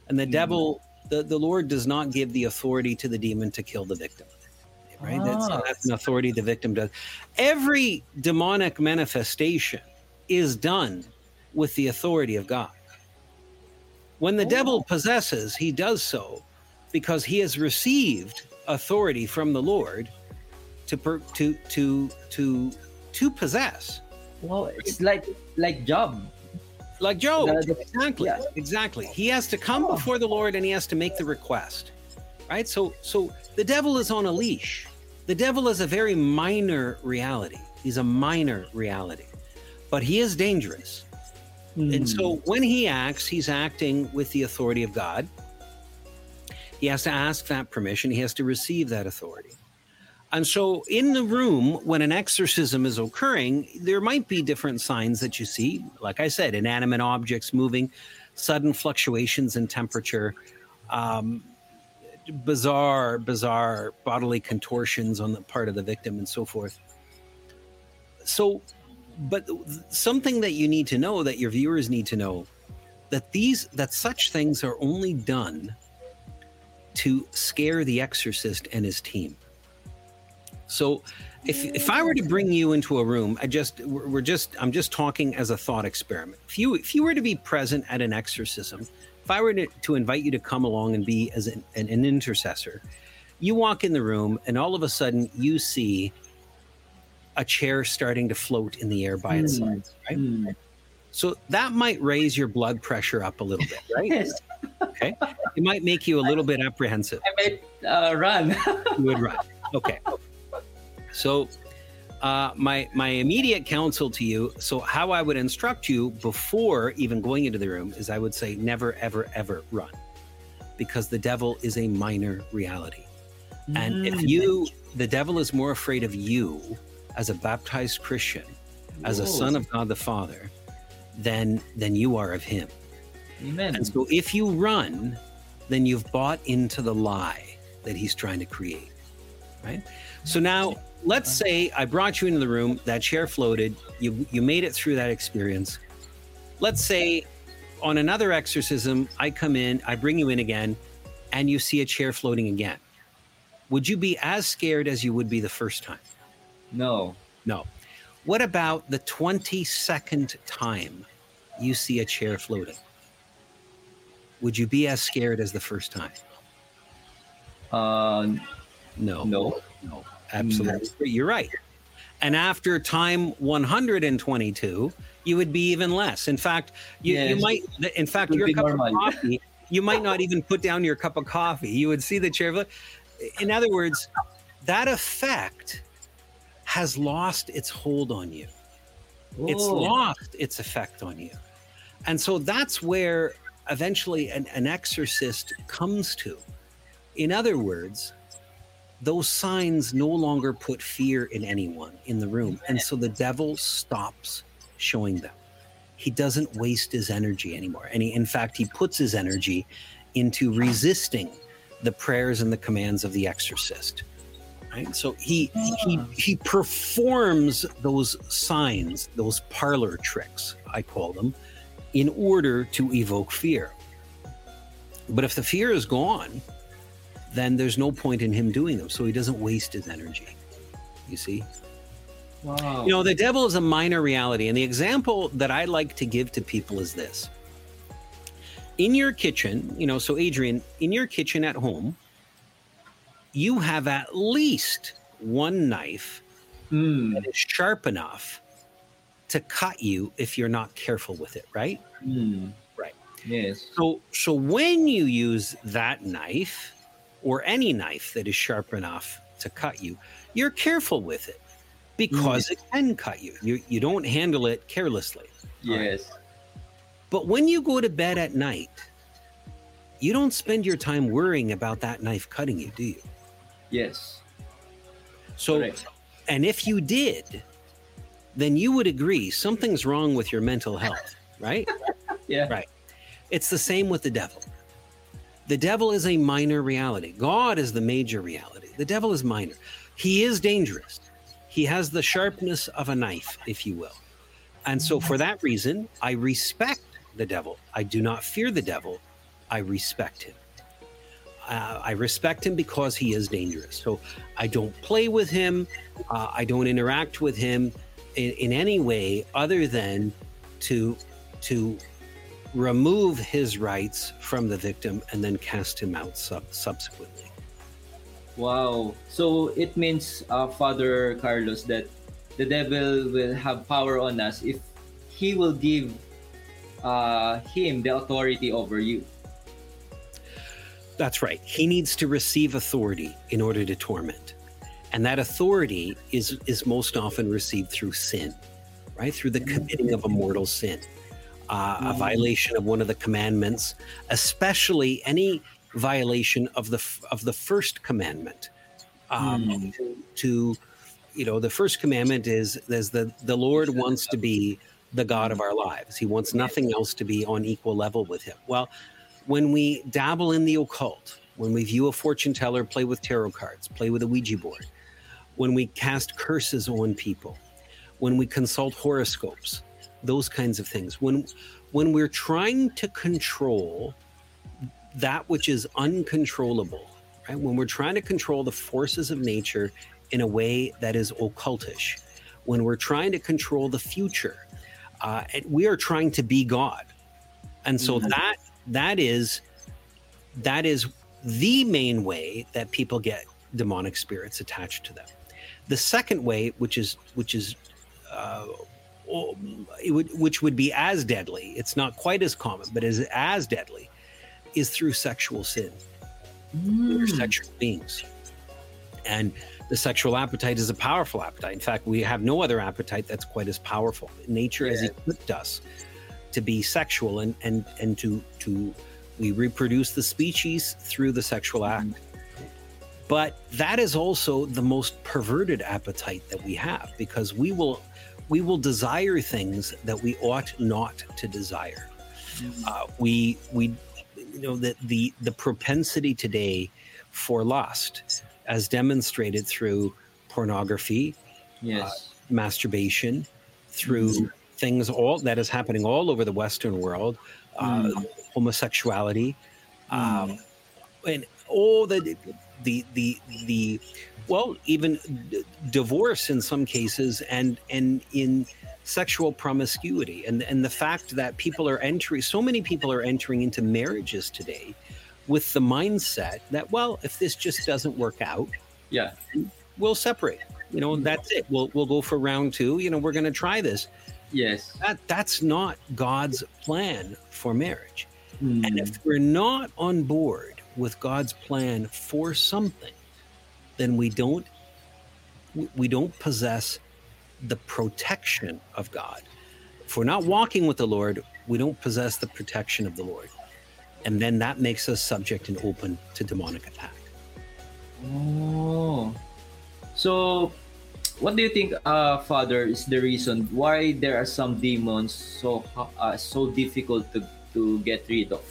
S1: and the mm. devil. The, the Lord does not give the authority to the demon to kill the victim right? Ah. That's, that's an authority the victim does. Every demonic manifestation is done with the authority of God. When the oh. devil possesses, he does so because he has received authority from the Lord to per, to to to to possess.
S2: Well, it's like like Job.
S1: Like Job, exactly, yeah. exactly. He has to come oh. before the Lord and he has to make the request, right? So, so the devil is on a leash the devil is a very minor reality. He's a minor reality, but he is dangerous. Mm. And so hmm. when he acts, he's acting with the authority of God. He has to ask that permission, he has to receive that authority. And so in the room, when an exorcism is occurring, there might be different signs that you see. Like I said, inanimate objects moving. sudden fluctuations in temperature, um, bizarre, bizarre bodily contortions on the part of the victim, and so forth. So, but something that you need to know that your viewers need to know that these that such things are only done to scare the exorcist and his team. So if if I were to bring you into a room, I just we're just I'm just talking as a thought experiment. If you if you were to be present at an exorcism, if I were to, to invite you to come along and be as an, an, an intercessor, you walk in the room and all of a sudden you see a chair starting to float in the air by its mm. side, right? Mm. So that might raise your blood pressure up a little bit, right? Okay. It might make you a little bit apprehensive.
S2: I might uh, run.
S1: you would run. Okay. So uh, my my immediate counsel to you so how i would instruct you before even going into the room is i would say never ever ever run because the devil is a minor reality mm. and if mm. you the devil is more afraid of you as a baptized christian as a son of god the father than than you are of him.
S2: Amen.
S1: And so if you run, then you've bought into the lie that he's trying to create. Right? So now let's say I brought you into the room, that chair floated, you you made it through that experience. Let's say on another exorcism, I come in, I bring you in again, and you see a chair floating again. Would you be as scared as you would be the first time?
S2: No.
S1: No. What about the 22nd time you see a chair floating? Would you be as scared as the first time?
S2: Uh,
S1: no.
S2: No.
S1: No. Absolutely. No. You're right. And after time 122, you would be even less. In fact, you, yes. you might, in fact, your cup of coffee, you might not even put down your cup of coffee. You would see the chair. In other words, that effect has lost its hold on you. Whoa. It's lost its effect on you. And so that's where eventually an, an exorcist comes to. In other words, those signs no longer put fear in anyone in the room. And so the devil stops showing them. He doesn't waste his energy anymore. And he, in fact, he puts his energy into resisting the prayers and the commands of the exorcist right? So he he he performs those signs, those parlor tricks, I call them, in order to evoke fear. But if the fear is gone, then there's no point in him doing them. So he doesn't waste his energy. You see?
S2: Wow.
S1: You know, the devil is a minor reality. And the example that I like to give to people is this. In your kitchen, you know, so Adrian, in your kitchen at home, you have at least one knife
S2: mm.
S1: that is sharp enough to cut you if you're not careful with it, right?
S2: Mm.
S1: Right.
S2: Yes.
S1: So so when you use that knife or any knife that is sharp enough to cut you, you're careful with it because mm. it can cut you. You you don't handle it carelessly.
S2: Yes. Right?
S1: But when you go to bed at night, you don't spend your time worrying about that knife cutting you, do you?
S2: Yes.
S1: So, Correct. and if you did, then you would agree something's wrong with your mental health, right?
S2: yeah.
S1: Right. It's the same with the devil. The devil is a minor reality. God is the major reality. The devil is minor. He is dangerous. He has the sharpness of a knife, if you will. And so, for that reason, I respect the devil. I do not fear the devil. I respect him uh, I respect him because he is dangerous. So I don't play with him. Uh, I don't interact with him in, in, any way other than to to remove his rights from the victim and then cast him out sub- subsequently.
S2: Wow. So it means, uh, Father Carlos, that the devil will have power on us if he will give uh, him the authority over you.
S1: That's right. He needs to receive authority in order to torment. And that authority is, is most often received through sin, right? Through the committing of a mortal sin, uh, a mm. violation of one of the commandments, especially any violation of the of the first commandment. Um, mm. to, to, you know, the first commandment is there's the the Lord wants to be the God of our lives. He wants nothing else to be on equal level with him. Well, when we dabble in the occult, when we view a fortune teller, play with tarot cards, play with a Ouija board, when we cast curses on people, when we consult horoscopes, those kinds of things. When when we're trying to control that which is uncontrollable, right? When we're trying to control the forces of nature in a way that is occultish, when we're trying to control the future, uh, we are trying to be God, and so mm-hmm. that that is that is the main way that people get demonic spirits attached to them. The second way, which is which is uh, would, which would be as deadly, it's not quite as common, but is as deadly, is through sexual sin. Mm. We're sexual beings, and the sexual appetite is a powerful appetite. In fact, we have no other appetite that's quite as powerful. Nature has equipped us to be sexual and and and to to we reproduce the species through the sexual act. Mm. But that is also the most perverted appetite that we have because we will we will desire things that we ought not to desire. Mm. Uh, we we you know that the the propensity today for lust, as demonstrated through pornography,
S2: yes,
S1: uh, masturbation, through mm things all that is happening all over the Western world, uh, mm. homosexuality, um, mm. and all the the the the well, even d- divorce in some cases, and and in sexual promiscuity, and and the fact that people are entering, so many people are entering into marriages today with the mindset that well, if this just doesn't work out,
S2: yeah,
S1: we'll separate. You know, that's it. We'll we'll go for round two. You know, we're going to try this.
S2: Yes,
S1: that that's not God's plan for marriage. Mm. And if we're not on board with God's plan for something, then we don't we don't possess the protection of God. If we're not walking with the Lord, we don't possess the protection of the Lord. And then that makes us subject and open to demonic attack.
S2: Oh. So what do you think uh, father is the reason why there are some demons so uh, so difficult to, to get rid of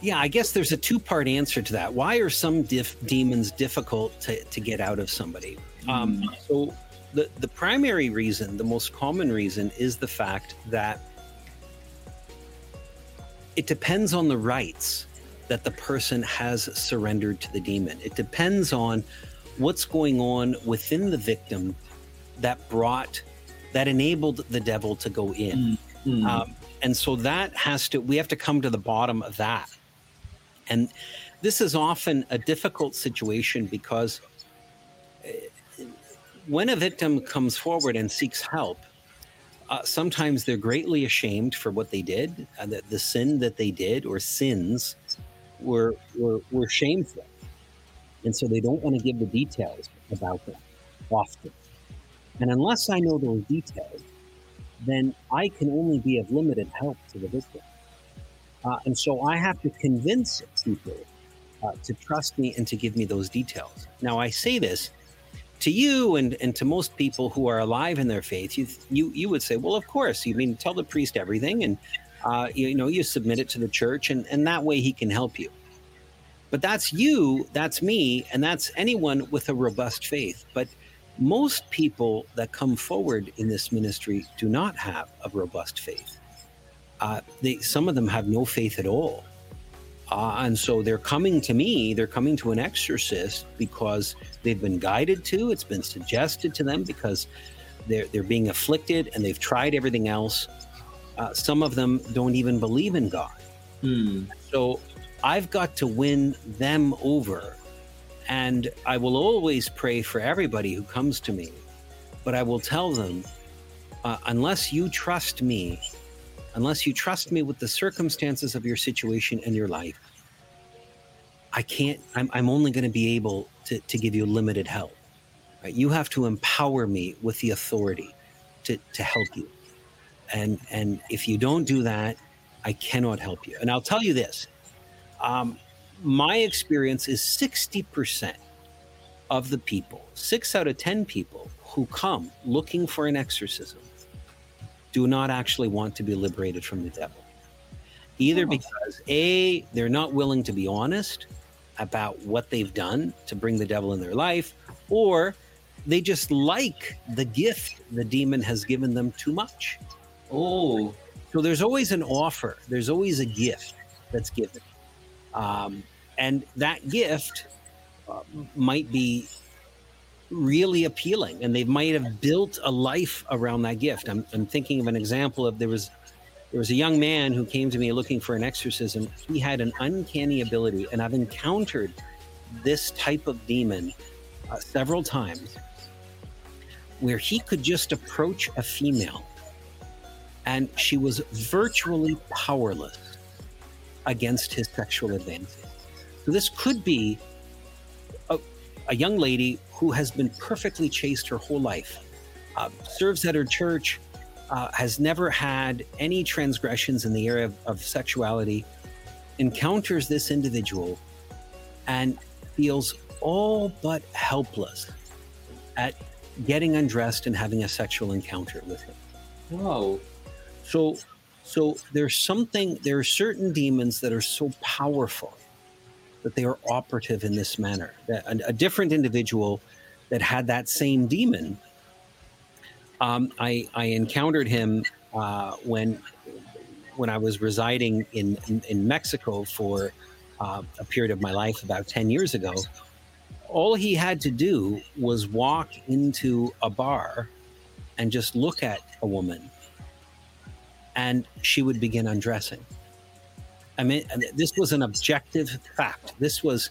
S1: yeah, I guess there's a two part answer to that. Why are some dif- demons difficult to, to get out of somebody? Um, mm. so, the, the primary reason, the most common reason, is the fact that it depends on the rights that the person has surrendered to the demon. It depends on what's going on within the victim that brought, that enabled the devil to go in. Mm. Um, and so that has to, we have to come to the bottom of that and this is often a difficult situation because uh, when a victim comes forward and seeks help, uh, sometimes they're greatly ashamed for what they did, uh, the, the sin that they did or sins were, were, were shameful. And so they don't want to give the details about them often. And unless I know those details, then I can only be of limited help to the victim. Uh, and so I have to convince people uh, to trust me and to give me those details. Now, I say this to you and, and to most people who are alive in their faith. You, you, you would say, well, of course, you mean tell the priest everything and, uh, you, you know, you submit it to the church and, and that way he can help you. But that's you, that's me, and that's anyone with a robust faith. But most people that come forward in this ministry do not have a robust faith uh, they, some of them have no faith at all. Uh, and so they're coming to me, they're coming to an exorcist because they've been guided to, it's been suggested to them because they're, they're being afflicted and they've tried everything else. Uh, some of them don't even believe in God. Hmm. So I've got to win them over. And I will always pray for everybody who comes to me. But I will tell them, uh, unless you trust me, unless you trust me with the circumstances of your situation and your life, I can't, I'm, I'm only going to be able to, to give you limited help. Right? You have to empower me with the authority to, to help you. And, and if you don't do that, I cannot help you. And I'll tell you this um, my experience is 60% of the people, six out of 10 people who come looking for an exorcism, do not actually want to be liberated from the devil. Either
S2: Oh.
S1: because A, they're not willing to be honest about what they've done to bring the devil in their life, or they just like the gift the demon has given them too much.
S2: Oh.
S1: So there's always an offer, there's always a gift that's given. Um, and that gift uh, might be really appealing and they might have built a life around that gift. I'm, I'm thinking of an example of there was there was a young man who came to me looking for an exorcism. He had an uncanny ability, and I've encountered this type of demon uh, several times where he could just approach a female and she was virtually powerless against his sexual advances. So this could be a, young lady who has been perfectly chaste her whole life, uh, serves at her church, uh, has never had any transgressions in the area of, of sexuality, encounters this individual, and feels all but helpless at getting undressed and having a sexual encounter with him.
S2: Wow.
S1: So, so there's something. There are certain demons that are so powerful that they are operative in this manner. A, a different individual that had that same demon, um, I I encountered him uh, when when I was residing in in, in Mexico for uh, a period of my life about ten years ago. All he had to do was walk into a bar and just look at a woman and she would begin undressing. I mean, this was an objective fact. This was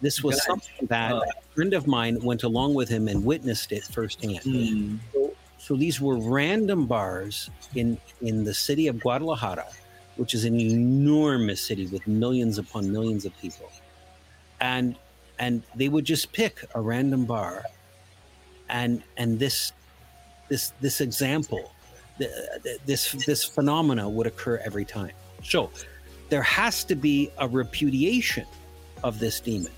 S1: this was something that
S2: Oh.
S1: a friend of mine went along with him and witnessed it firsthand.
S2: Mm.
S1: So these were random bars in in the city of Guadalajara, which is an enormous city with millions upon millions of people, and and they would just pick a random bar, and and this this this example, th- th- this this phenomena would occur every time. So there has to be a repudiation of this demon,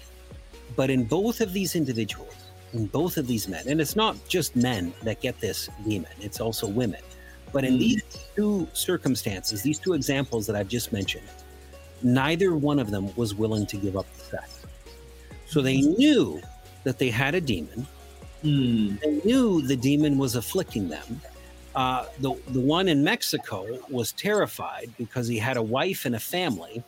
S1: but in both of these individuals in both of these men, and it's not just men that get this demon, it's also women. But in
S2: Mm.
S1: these two circumstances, these two examples that I've just mentioned, neither one of them was willing to give up the sex. So they knew that they had a demon,
S2: Mm.
S1: they knew the demon was afflicting them. Uh, the, the one in Mexico was terrified because he had a wife and a family.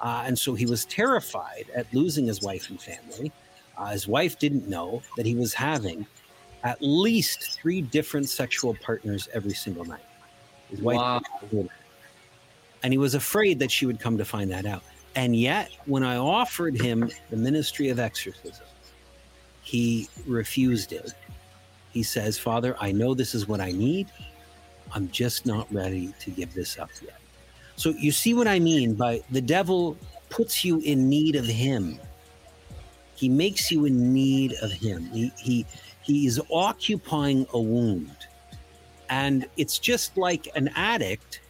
S1: Uh, and so he was terrified at losing his wife and family. Uh, his wife didn't know that he was having at least three different sexual partners every single night. His wife
S2: Wow.
S1: and he was afraid that she would come to find that out. And yet, when I offered him the ministry of exorcism, he refused it. He says, Father, I know this is what I need. I'm just not ready to give this up yet. So, you see what I mean by the devil puts you in need of him. He makes you in need of him. He, he, he is occupying a wound. And it's just like an addict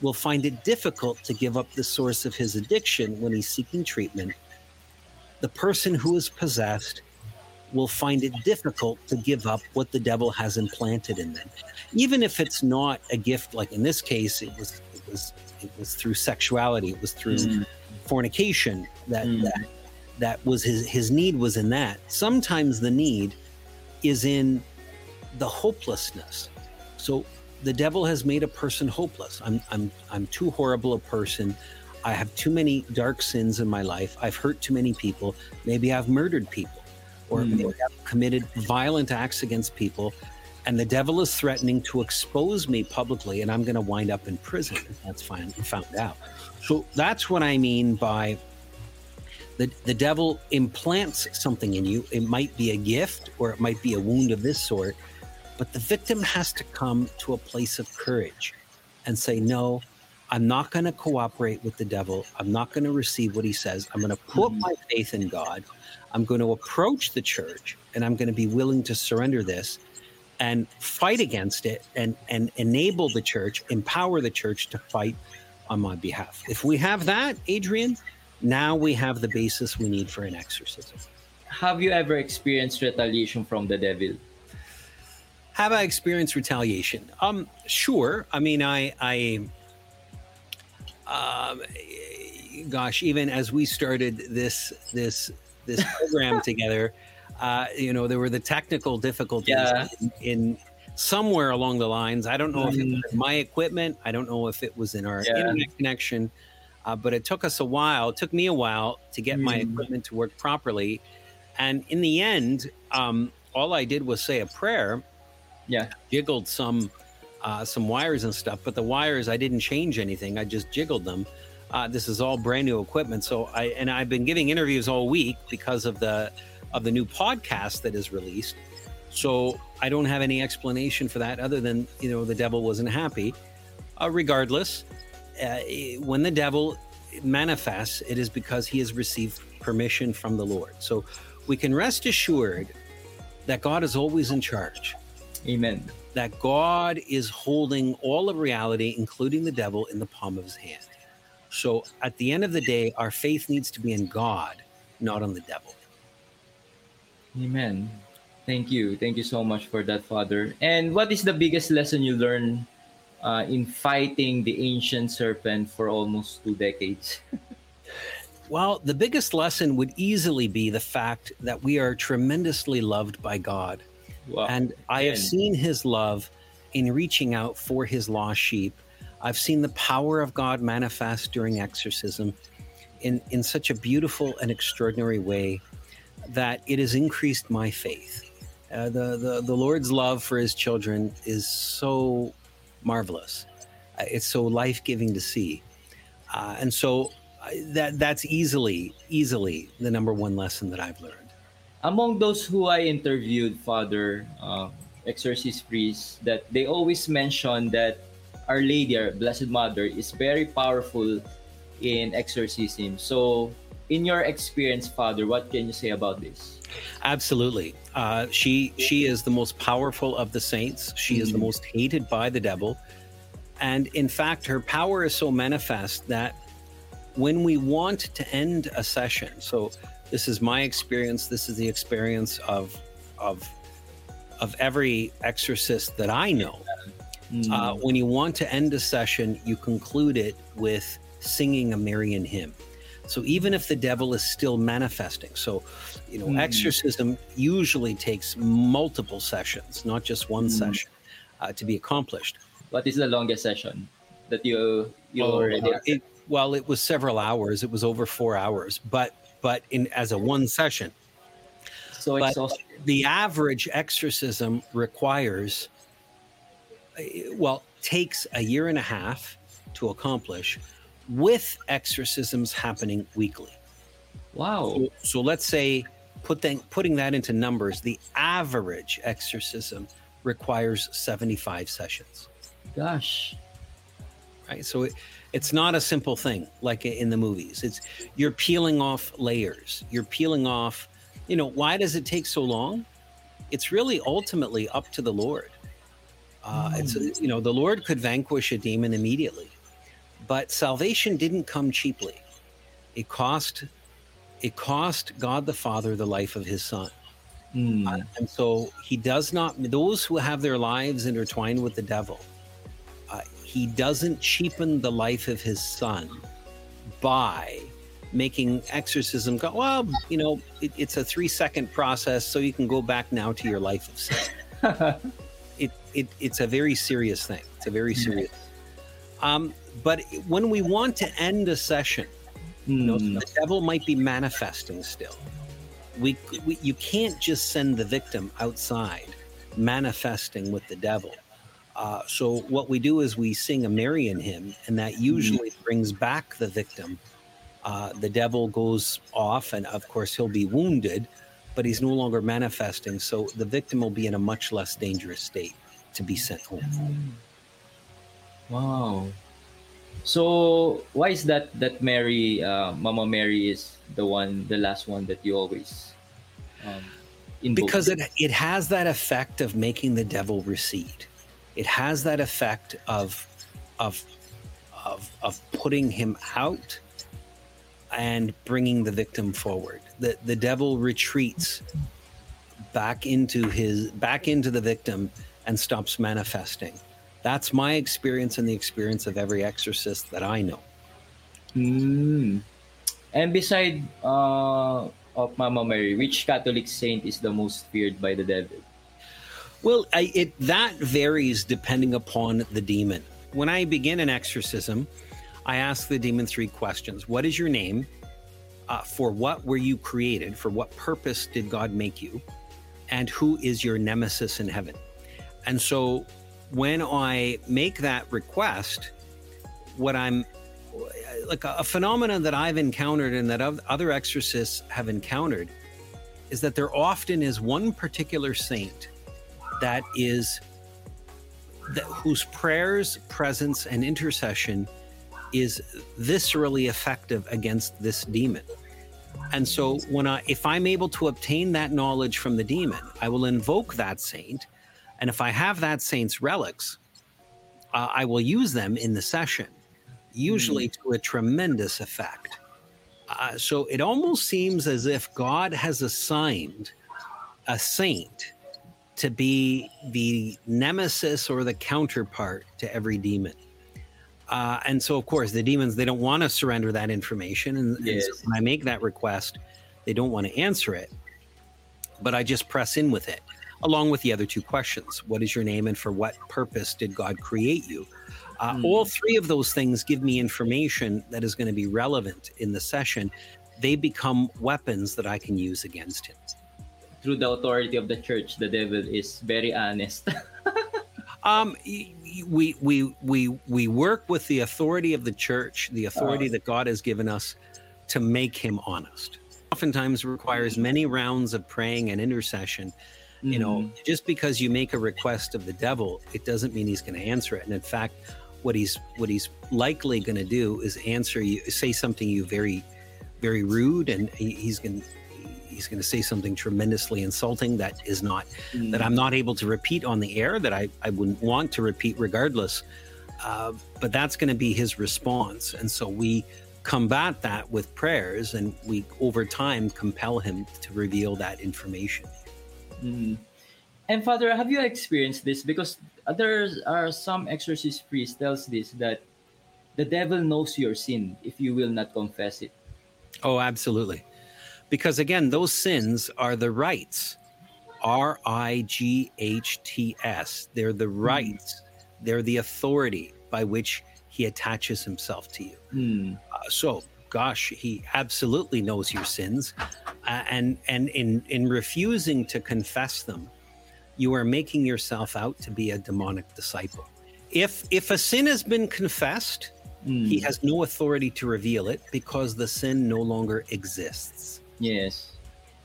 S1: will find it difficult to give up the source of his addiction when he's seeking treatment. The person who is possessed will find it difficult to give up what the devil has implanted in them. Even if it's not a gift, like in this case, it was it was it was through sexuality, it was through
S2: Mm.
S1: fornication that
S2: Mm.
S1: that that was his his need was in that. Sometimes the need is in the hopelessness. So the devil has made a person hopeless. I'm I'm I'm too horrible a person. I have too many dark sins in my life. I've hurt too many people. Maybe I've murdered people or
S2: Mm.
S1: maybe I've committed violent acts against people. And the devil is threatening to expose me publicly, and I'm going to wind up in prison if that's fine, found out. So that's what I mean by the, the devil implants something in you. It might be a gift or it might be a wound of this sort, but the victim has to come to a place of courage and say, No, I'm not going to cooperate with the devil. I'm not going to receive what he says. I'm going to put
S2: Mhm.
S1: my faith in God. I'm going to approach the church and I'm going to be willing to surrender this and fight against it and, and enable the church, empower the church to fight on my behalf. If we have that, Adrian, now we have the basis we need for an exorcism.
S2: Have you ever experienced retaliation from the devil?
S1: Have I experienced retaliation? Um, sure. I mean, I, I, um, gosh, even as we started this this this program together, uh, you know, there were the technical difficulties
S2: Yeah.
S1: in, in somewhere along the lines. I don't know if it
S2: Mm.
S1: was my equipment. I don't know if it was in our
S2: Yeah.
S1: internet connection. Uh, but it took us a while. It took me a while to get my
S2: Mm.
S1: equipment to work properly. And in the end, um, all I did was say a prayer,
S2: Yeah.
S1: jiggled some uh, some wires and stuff. But the wires, I didn't change anything. I just jiggled them. Uh, this is all brand new equipment. So I and I've been giving interviews all week because of the of the new podcast that is released. So I don't have any explanation for that other than you know the devil wasn't happy. Uh, regardless, uh, when the devil manifests, it is because he has received permission from the Lord. So we can rest assured that God is always in charge
S2: Amen.
S1: that God is holding all of reality, including the devil, in the palm of his hand. So at the end of the day, our faith needs to be in God, not on the devil.
S2: Amen. Thank you. Thank you so much for that, Father. And what is the biggest lesson you learned uh, in fighting the ancient serpent for almost two decades?
S1: Well, the biggest lesson would easily be the fact that we are tremendously loved by God.
S2: Wow.
S1: And I have seen his love in reaching out for his lost sheep. I've seen the power of God manifest during exorcism in, in such a beautiful and extraordinary way that it has increased my faith. Uh, the, the, the Lord's love for his children is so marvelous. Uh, it's so life giving to see. Uh, and so uh, that, that's easily, easily the number one lesson that I've learned.
S2: Among those who I interviewed, Father, uh, exorcist priests, that they always mention that Our Lady, our Blessed Mother, is very powerful in exorcism. So, in your experience, Father, what can you say about this?
S1: Absolutely. Uh, she she is the most powerful of the saints. She is the
S2: Mhm.
S1: most hated by the devil, and in fact, her power is so manifest that when we want to end a session, so this is my experience. This is the experience of of of every exorcist that I know.
S2: Mm.
S1: Uh, when you want to end a session, you conclude it with singing a Marian hymn. So even if the devil is still manifesting, so you know,
S2: Mm.
S1: exorcism usually takes multiple sessions, not just one
S2: Mm.
S1: session, uh, to be accomplished.
S2: what is the longest session that you you
S1: Oh,
S2: already?
S1: uh, it, well, it was several hours. It was over four hours, but but in as a one session.
S2: so
S1: but- the average exorcism requires uh, Uh, well takes a year and a half to accomplish with exorcisms happening weekly.
S2: Wow.
S1: so, so let's say put that, putting that into numbers the average exorcism requires 75 sessions.
S2: Gosh.
S1: right? So it, it's not a simple thing like in the movies. It's you're peeling off layers. You're peeling off you know why does it take so long? It's really ultimately up to the lord uh, it's you know the lord could vanquish a demon immediately but salvation didn't come cheaply it cost it cost god the father the life of his son
S2: Mm.
S1: uh, and so he does not, those who have their lives intertwined with the devil, uh, he doesn't cheapen the life of his son by making exorcism go, well, you know, it, it's a three second process, so you can go back now to your life of sin. It, it, it's a very serious thing. It's a very serious. Um, but when we want to end a session, you know,
S2: Mm.
S1: the devil might be manifesting still. We, we you can't just send the victim outside manifesting with the devil. Uh, so what we do is we sing a Marian hymn, and that usually brings back the victim. Uh, the devil goes off, and of course he'll be wounded, but he's no longer manifesting. So the victim will be in a much less dangerous state to be sent home.
S2: Wow. So why is that that Mary, uh, Mama Mary, is the one, the last one that you always um,
S1: because it it has that effect of making the devil recede. It has that effect of of of of putting him out and bringing the victim forward. The the devil retreats back into his back into the victim and stops manifesting. That's my experience and the experience of every exorcist that I know.
S2: Mm. And beside uh, of Mama Mary, which Catholic saint is the most feared by the devil?
S1: Well, I, it that varies depending upon the demon. When I begin an exorcism, I ask the demon three questions: What is your name? Uh, for what were you created? For what purpose did God make you? And who is your nemesis in heaven? And so, when I make that request, what I'm like a, phenomenon that I've encountered and that other exorcists have encountered is that there often is one particular saint that is that whose prayers, presence, and intercession is viscerally effective against this demon. And so when I if I'm able to obtain that knowledge from the demon, I will invoke that saint. And if I have that saint's relics, uh, I will use them in the session usually mm. to a tremendous effect. Uh, so it almost seems as if God has assigned a saint to be the nemesis or the counterpart to every demon. Uh, and so, of course, the demons they don't want to surrender that information, and, yes. and so when I make that request, they don't want to answer it. But I just press in with it, along with the other two questions: What is your name, and for what purpose did God create you? Uh, mm. All three of those things give me information that is going to be relevant in the session. They become weapons that I can use against him.
S2: Through the authority of the church, the devil is very honest.
S1: um, we we we we work with the authority of the church, the authority oh. that God has given us, to make him honest. Oftentimes requires many rounds of praying and intercession. You know, mm-hmm. just because you make a request of the devil, it doesn't mean he's going to answer it. And in fact, what he's what he's likely going to do is answer you, say something you very, very rude, and he, he's going he's going to say something tremendously insulting that is not mm. that I'm not able to repeat on the air that I I wouldn't want to repeat regardless. Uh, but that's going to be his response, and so we combat that with prayers, and we over time compel him to reveal that information.
S2: Mm. And Father, have you experienced this? Because there are some exorcist priest tells this that the devil knows your sin if you will not confess it.
S1: Oh, absolutely. Because again, those sins are the rights. R I G H T S. They're the hmm. rights. Mm. They're the authority by which he attaches himself to you. Mm. Uh, so, gosh, he absolutely knows your sins, uh, and and in in refusing to confess them, you are making yourself out to be a demonic disciple. If if a sin has been confessed, mm. he has no authority to reveal it because the sin no longer exists.
S2: Yes.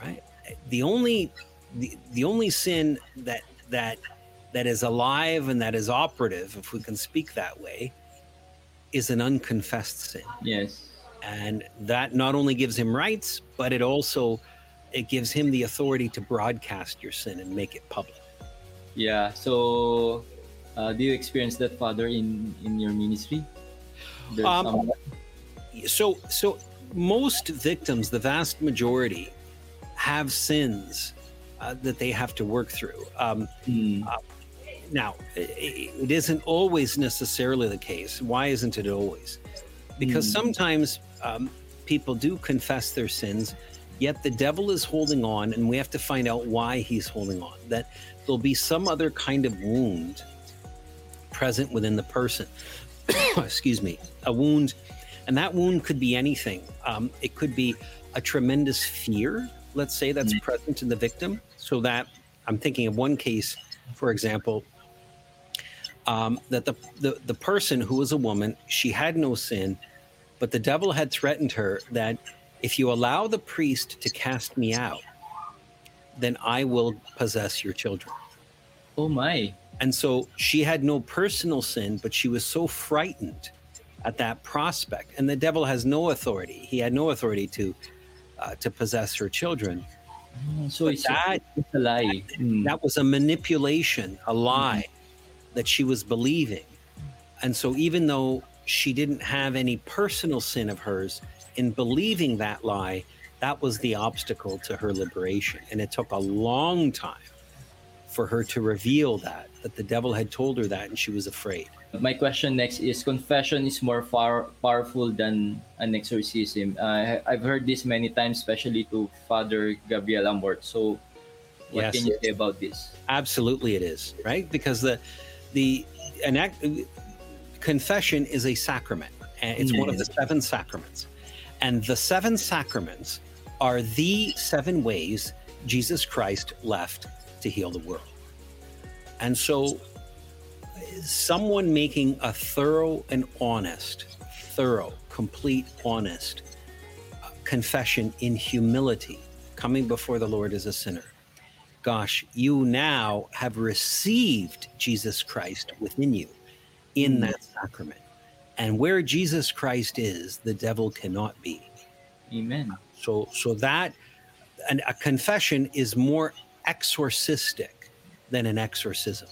S1: Right? The only the, the only sin that that that is alive and that is operative, if we can speak that way, is an unconfessed sin.
S2: Yes.
S1: And that not only gives him rights, but it also it gives him the authority to broadcast your sin and make it public.
S2: Yeah. So, uh, do you experience that, Father, in in your ministry?
S1: Um, so, so most victims, the vast majority, have sins uh, that they have to work through. Um, mm. uh, now, it, it isn't always necessarily the case. Why isn't it always? Because mm. sometimes um, people do confess their sins Yet the devil is holding on, and we have to find out why he's holding on. That there'll be some other kind of wound present within the person. Excuse me, a wound, and that wound could be anything. Um, it could be a tremendous fear, let's say, that's mm-hmm. present in the victim. So that I'm thinking of one case, for example, um, that the, the the person who was a woman, she had no sin, but the devil had threatened her that if you allow the priest to cast me out, then I will possess your children.
S2: Oh my.
S1: And so she had no personal sin, but she was so frightened at that prospect. And the devil has no authority. He had no authority to uh, to possess her children.
S2: Oh, so it's that, a lie.
S1: That, mm. that, was a manipulation, a lie mm. that she was believing. And so even though she didn't have any personal sin of hers, in believing that lie, that was the obstacle to her liberation. And it took a long time for her to reveal that, that the devil had told her that and she was afraid.
S2: My question next is confession is more far powerful than an exorcism. Uh, I've heard this many times, especially to Father Gabriel Amorth. So, what
S1: Yes.
S2: can you say about this?
S1: Absolutely, it is right because the the an act, confession is a sacrament, and it's one of the seven sacraments, and the seven sacraments are the seven ways Jesus Christ left to heal the world, and so someone making a thorough and honest, thorough, complete, honest uh, confession in humility, coming before the Lord as a sinner. Gosh, you now have received Jesus Christ within you in that sacrament. And where Jesus Christ is, the devil cannot be.
S2: Amen.
S1: So, so that an, a confession is more exorcistic than an exorcism.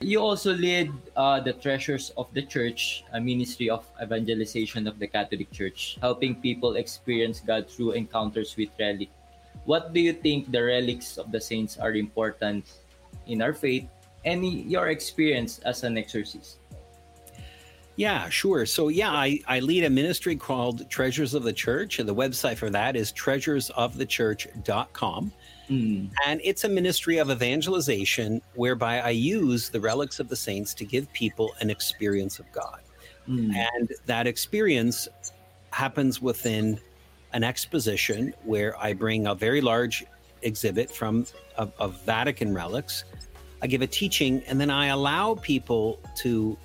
S2: You also lead uh, the Treasures of the Church, a ministry of evangelization of the Catholic Church, helping people experience God through encounters with relics. What do you think the relics of the saints are important in our faith and your experience as an exorcist?
S1: Yeah, sure. So, yeah, I, I lead a ministry called Treasures of the Church, and the website for that is treasuresofthechurch.com.
S2: Mm.
S1: And it's a ministry of evangelization whereby I use the relics of the saints to give people an experience of God.
S2: Mm.
S1: And that experience happens within an exposition where I bring a very large exhibit from of, of Vatican relics. I give a teaching, and then I allow people to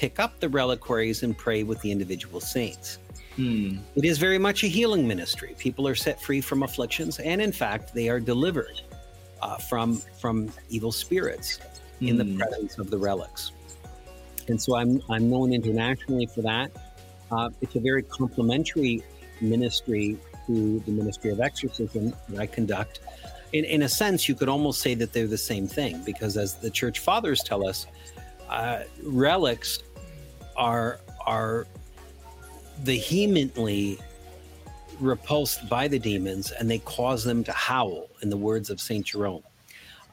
S1: pick up the reliquaries and pray with the individual saints.
S2: Mm.
S1: It is very much a healing ministry. People are set free from afflictions, and in fact, they are delivered uh, from from evil spirits in the
S2: Mm.
S1: presence of the relics. And so I'm I'm known internationally for that. Uh, it's a very complementary ministry to the ministry of exorcism that I conduct. In in a sense, you could almost say that they're the same thing because, as the church fathers tell us, uh, relics are are vehemently repulsed by the demons and they cause them to howl in the words of saint jerome.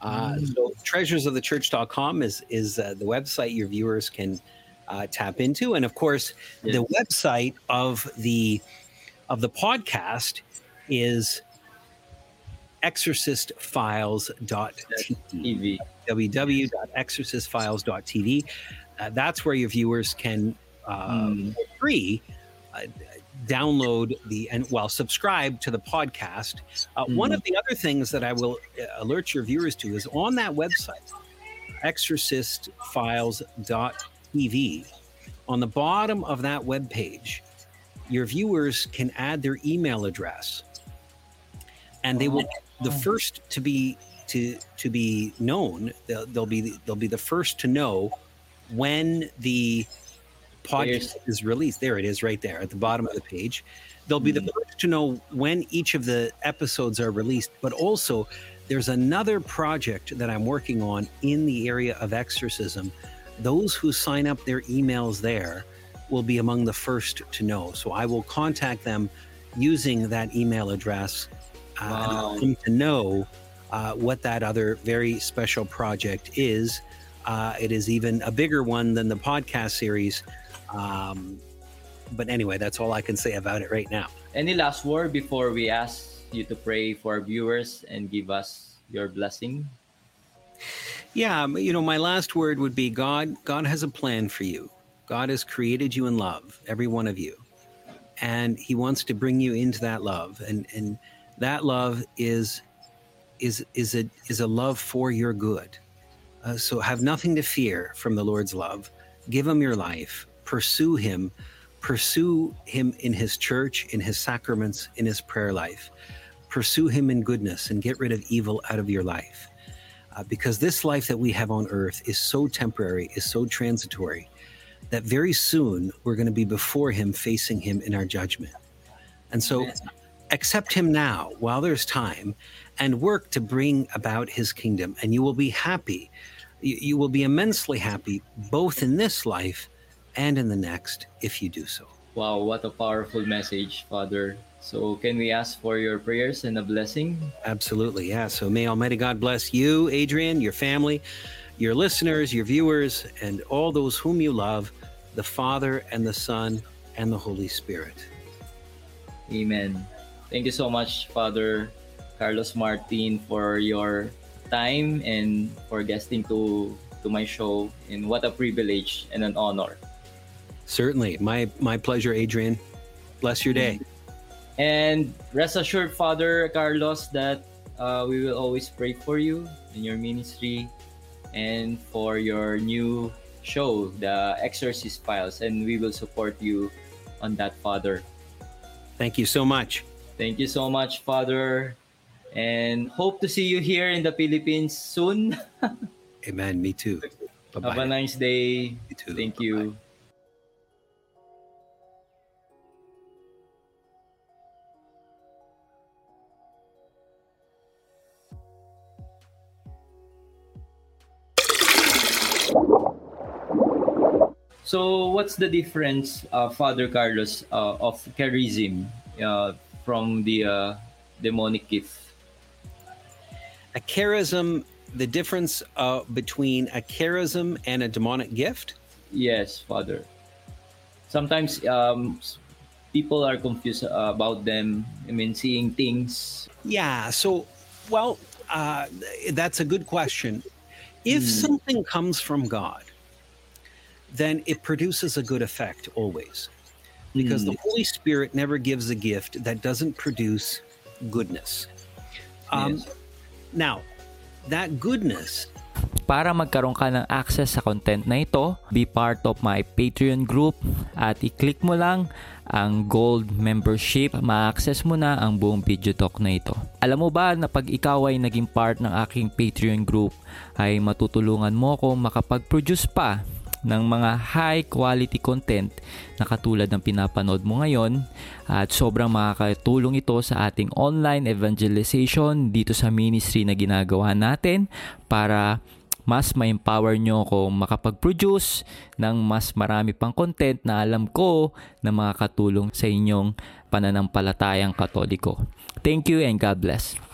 S1: Uh, so treasuresofthechurch.com is is uh, the website your viewers can uh, tap into. And of course the website of the of the podcast is exorcistfiles.tv
S2: TV.
S1: www.exorcistfiles.tv. Uh, that's where your viewers can, uh,
S2: Mm.
S1: free, uh, download the and well subscribe to the podcast. Uh, One of the other things that I will uh, alert your viewers to is on that website, exorcistfiles.tv. On the bottom of that web page, your viewers can add their email address, and they will the first to be to to be known. They'll, they'll be they'll be the first to know when the podcast is released. There it is, right there at the bottom of the page. They'll be the first to know when each of the episodes are released. But also, there's another project that I'm working on in the area of exorcism. Those who sign up their emails there will be among the first to know. So I will contact them using that email address uh,
S2: Wow.
S1: to know uh, what that other very special project is. Uh, it is even a bigger one than the podcast series. Um, but anyway, that's all I can say about it right now.
S2: Any last word before we ask you to pray for our viewers and give us your blessing?
S1: Yeah, you know, my last word would be God. God has a plan for you. God has created you in love, every one of you, and He wants to bring you into that love. And and that love is is is a is a love for your good. Uh, so have nothing to fear from the Lord's love. Give Him your life. Pursue Him. Pursue Him in His church, in His sacraments, in His prayer life. Pursue Him in goodness and get rid of evil out of your life uh, because this life that we have on earth is so temporary, is so transitory, that very soon we're going to be before Him, facing Him in our judgment. And so accept Him now while there's time and work to bring about His kingdom, and you will be happy. You, you will be immensely happy both in this life and in the next if you do so.
S2: Wow, what a powerful message, Father. So, can we ask for your prayers and a blessing?
S1: Absolutely, yeah. So may Almighty God bless you, Adrian, your family, your listeners, your viewers, and all those whom you love, the Father and the Son and the Holy Spirit.
S2: Amen. Thank you so much, Father Carlos Martin, for your time and for guesting to to my show. And what a privilege and an honor.
S1: Certainly, my my pleasure, Adrian. Bless your day.
S2: And rest assured, Father Carlos, that uh, we will always pray for you in your ministry and for your new show, The Exorcist Files, and we will support you on that, Father.
S1: Thank you so much.
S2: Thank you so much, Father. And hope to see you here in the Philippines soon.
S1: Amen. Me too.
S2: Bye-bye. Have a nice day.
S1: You too.
S2: Thank
S1: Bye-bye.
S2: you. So, what's the difference, uh, Father Carlos, uh, of charism uh, from the uh, demonic gift?
S1: A charism, the difference uh, between a charism and a demonic gift?
S2: Yes, Father. Sometimes um, people are confused uh, about them. I mean, seeing things.
S1: Yeah. So, well, uh, that's a good question. If something comes from God, then it produces a good effect always. Because the Holy Spirit never gives a gift that doesn't produce goodness. Um,
S2: Yes.
S1: Now, that goodness
S3: Para magkaroon ka ng access sa content na ito, be part of my Patreon group at i-click mo lang ang gold membership, ma-access mo na ang buong video talk na ito. Alam mo ba na pag ikaw ay naging part ng aking Patreon group ay matutulungan mo ako makapag-produce pa ng mga high quality content na katulad ng pinapanood mo ngayon at sobrang makakatulong ito sa ating online evangelization dito sa ministry na ginagawa natin para mas ma-empower nyo ako makapag-produce ng mas marami pang content na alam ko na makakatulong sa inyong pananampalatayang katoliko. Thank you and God bless.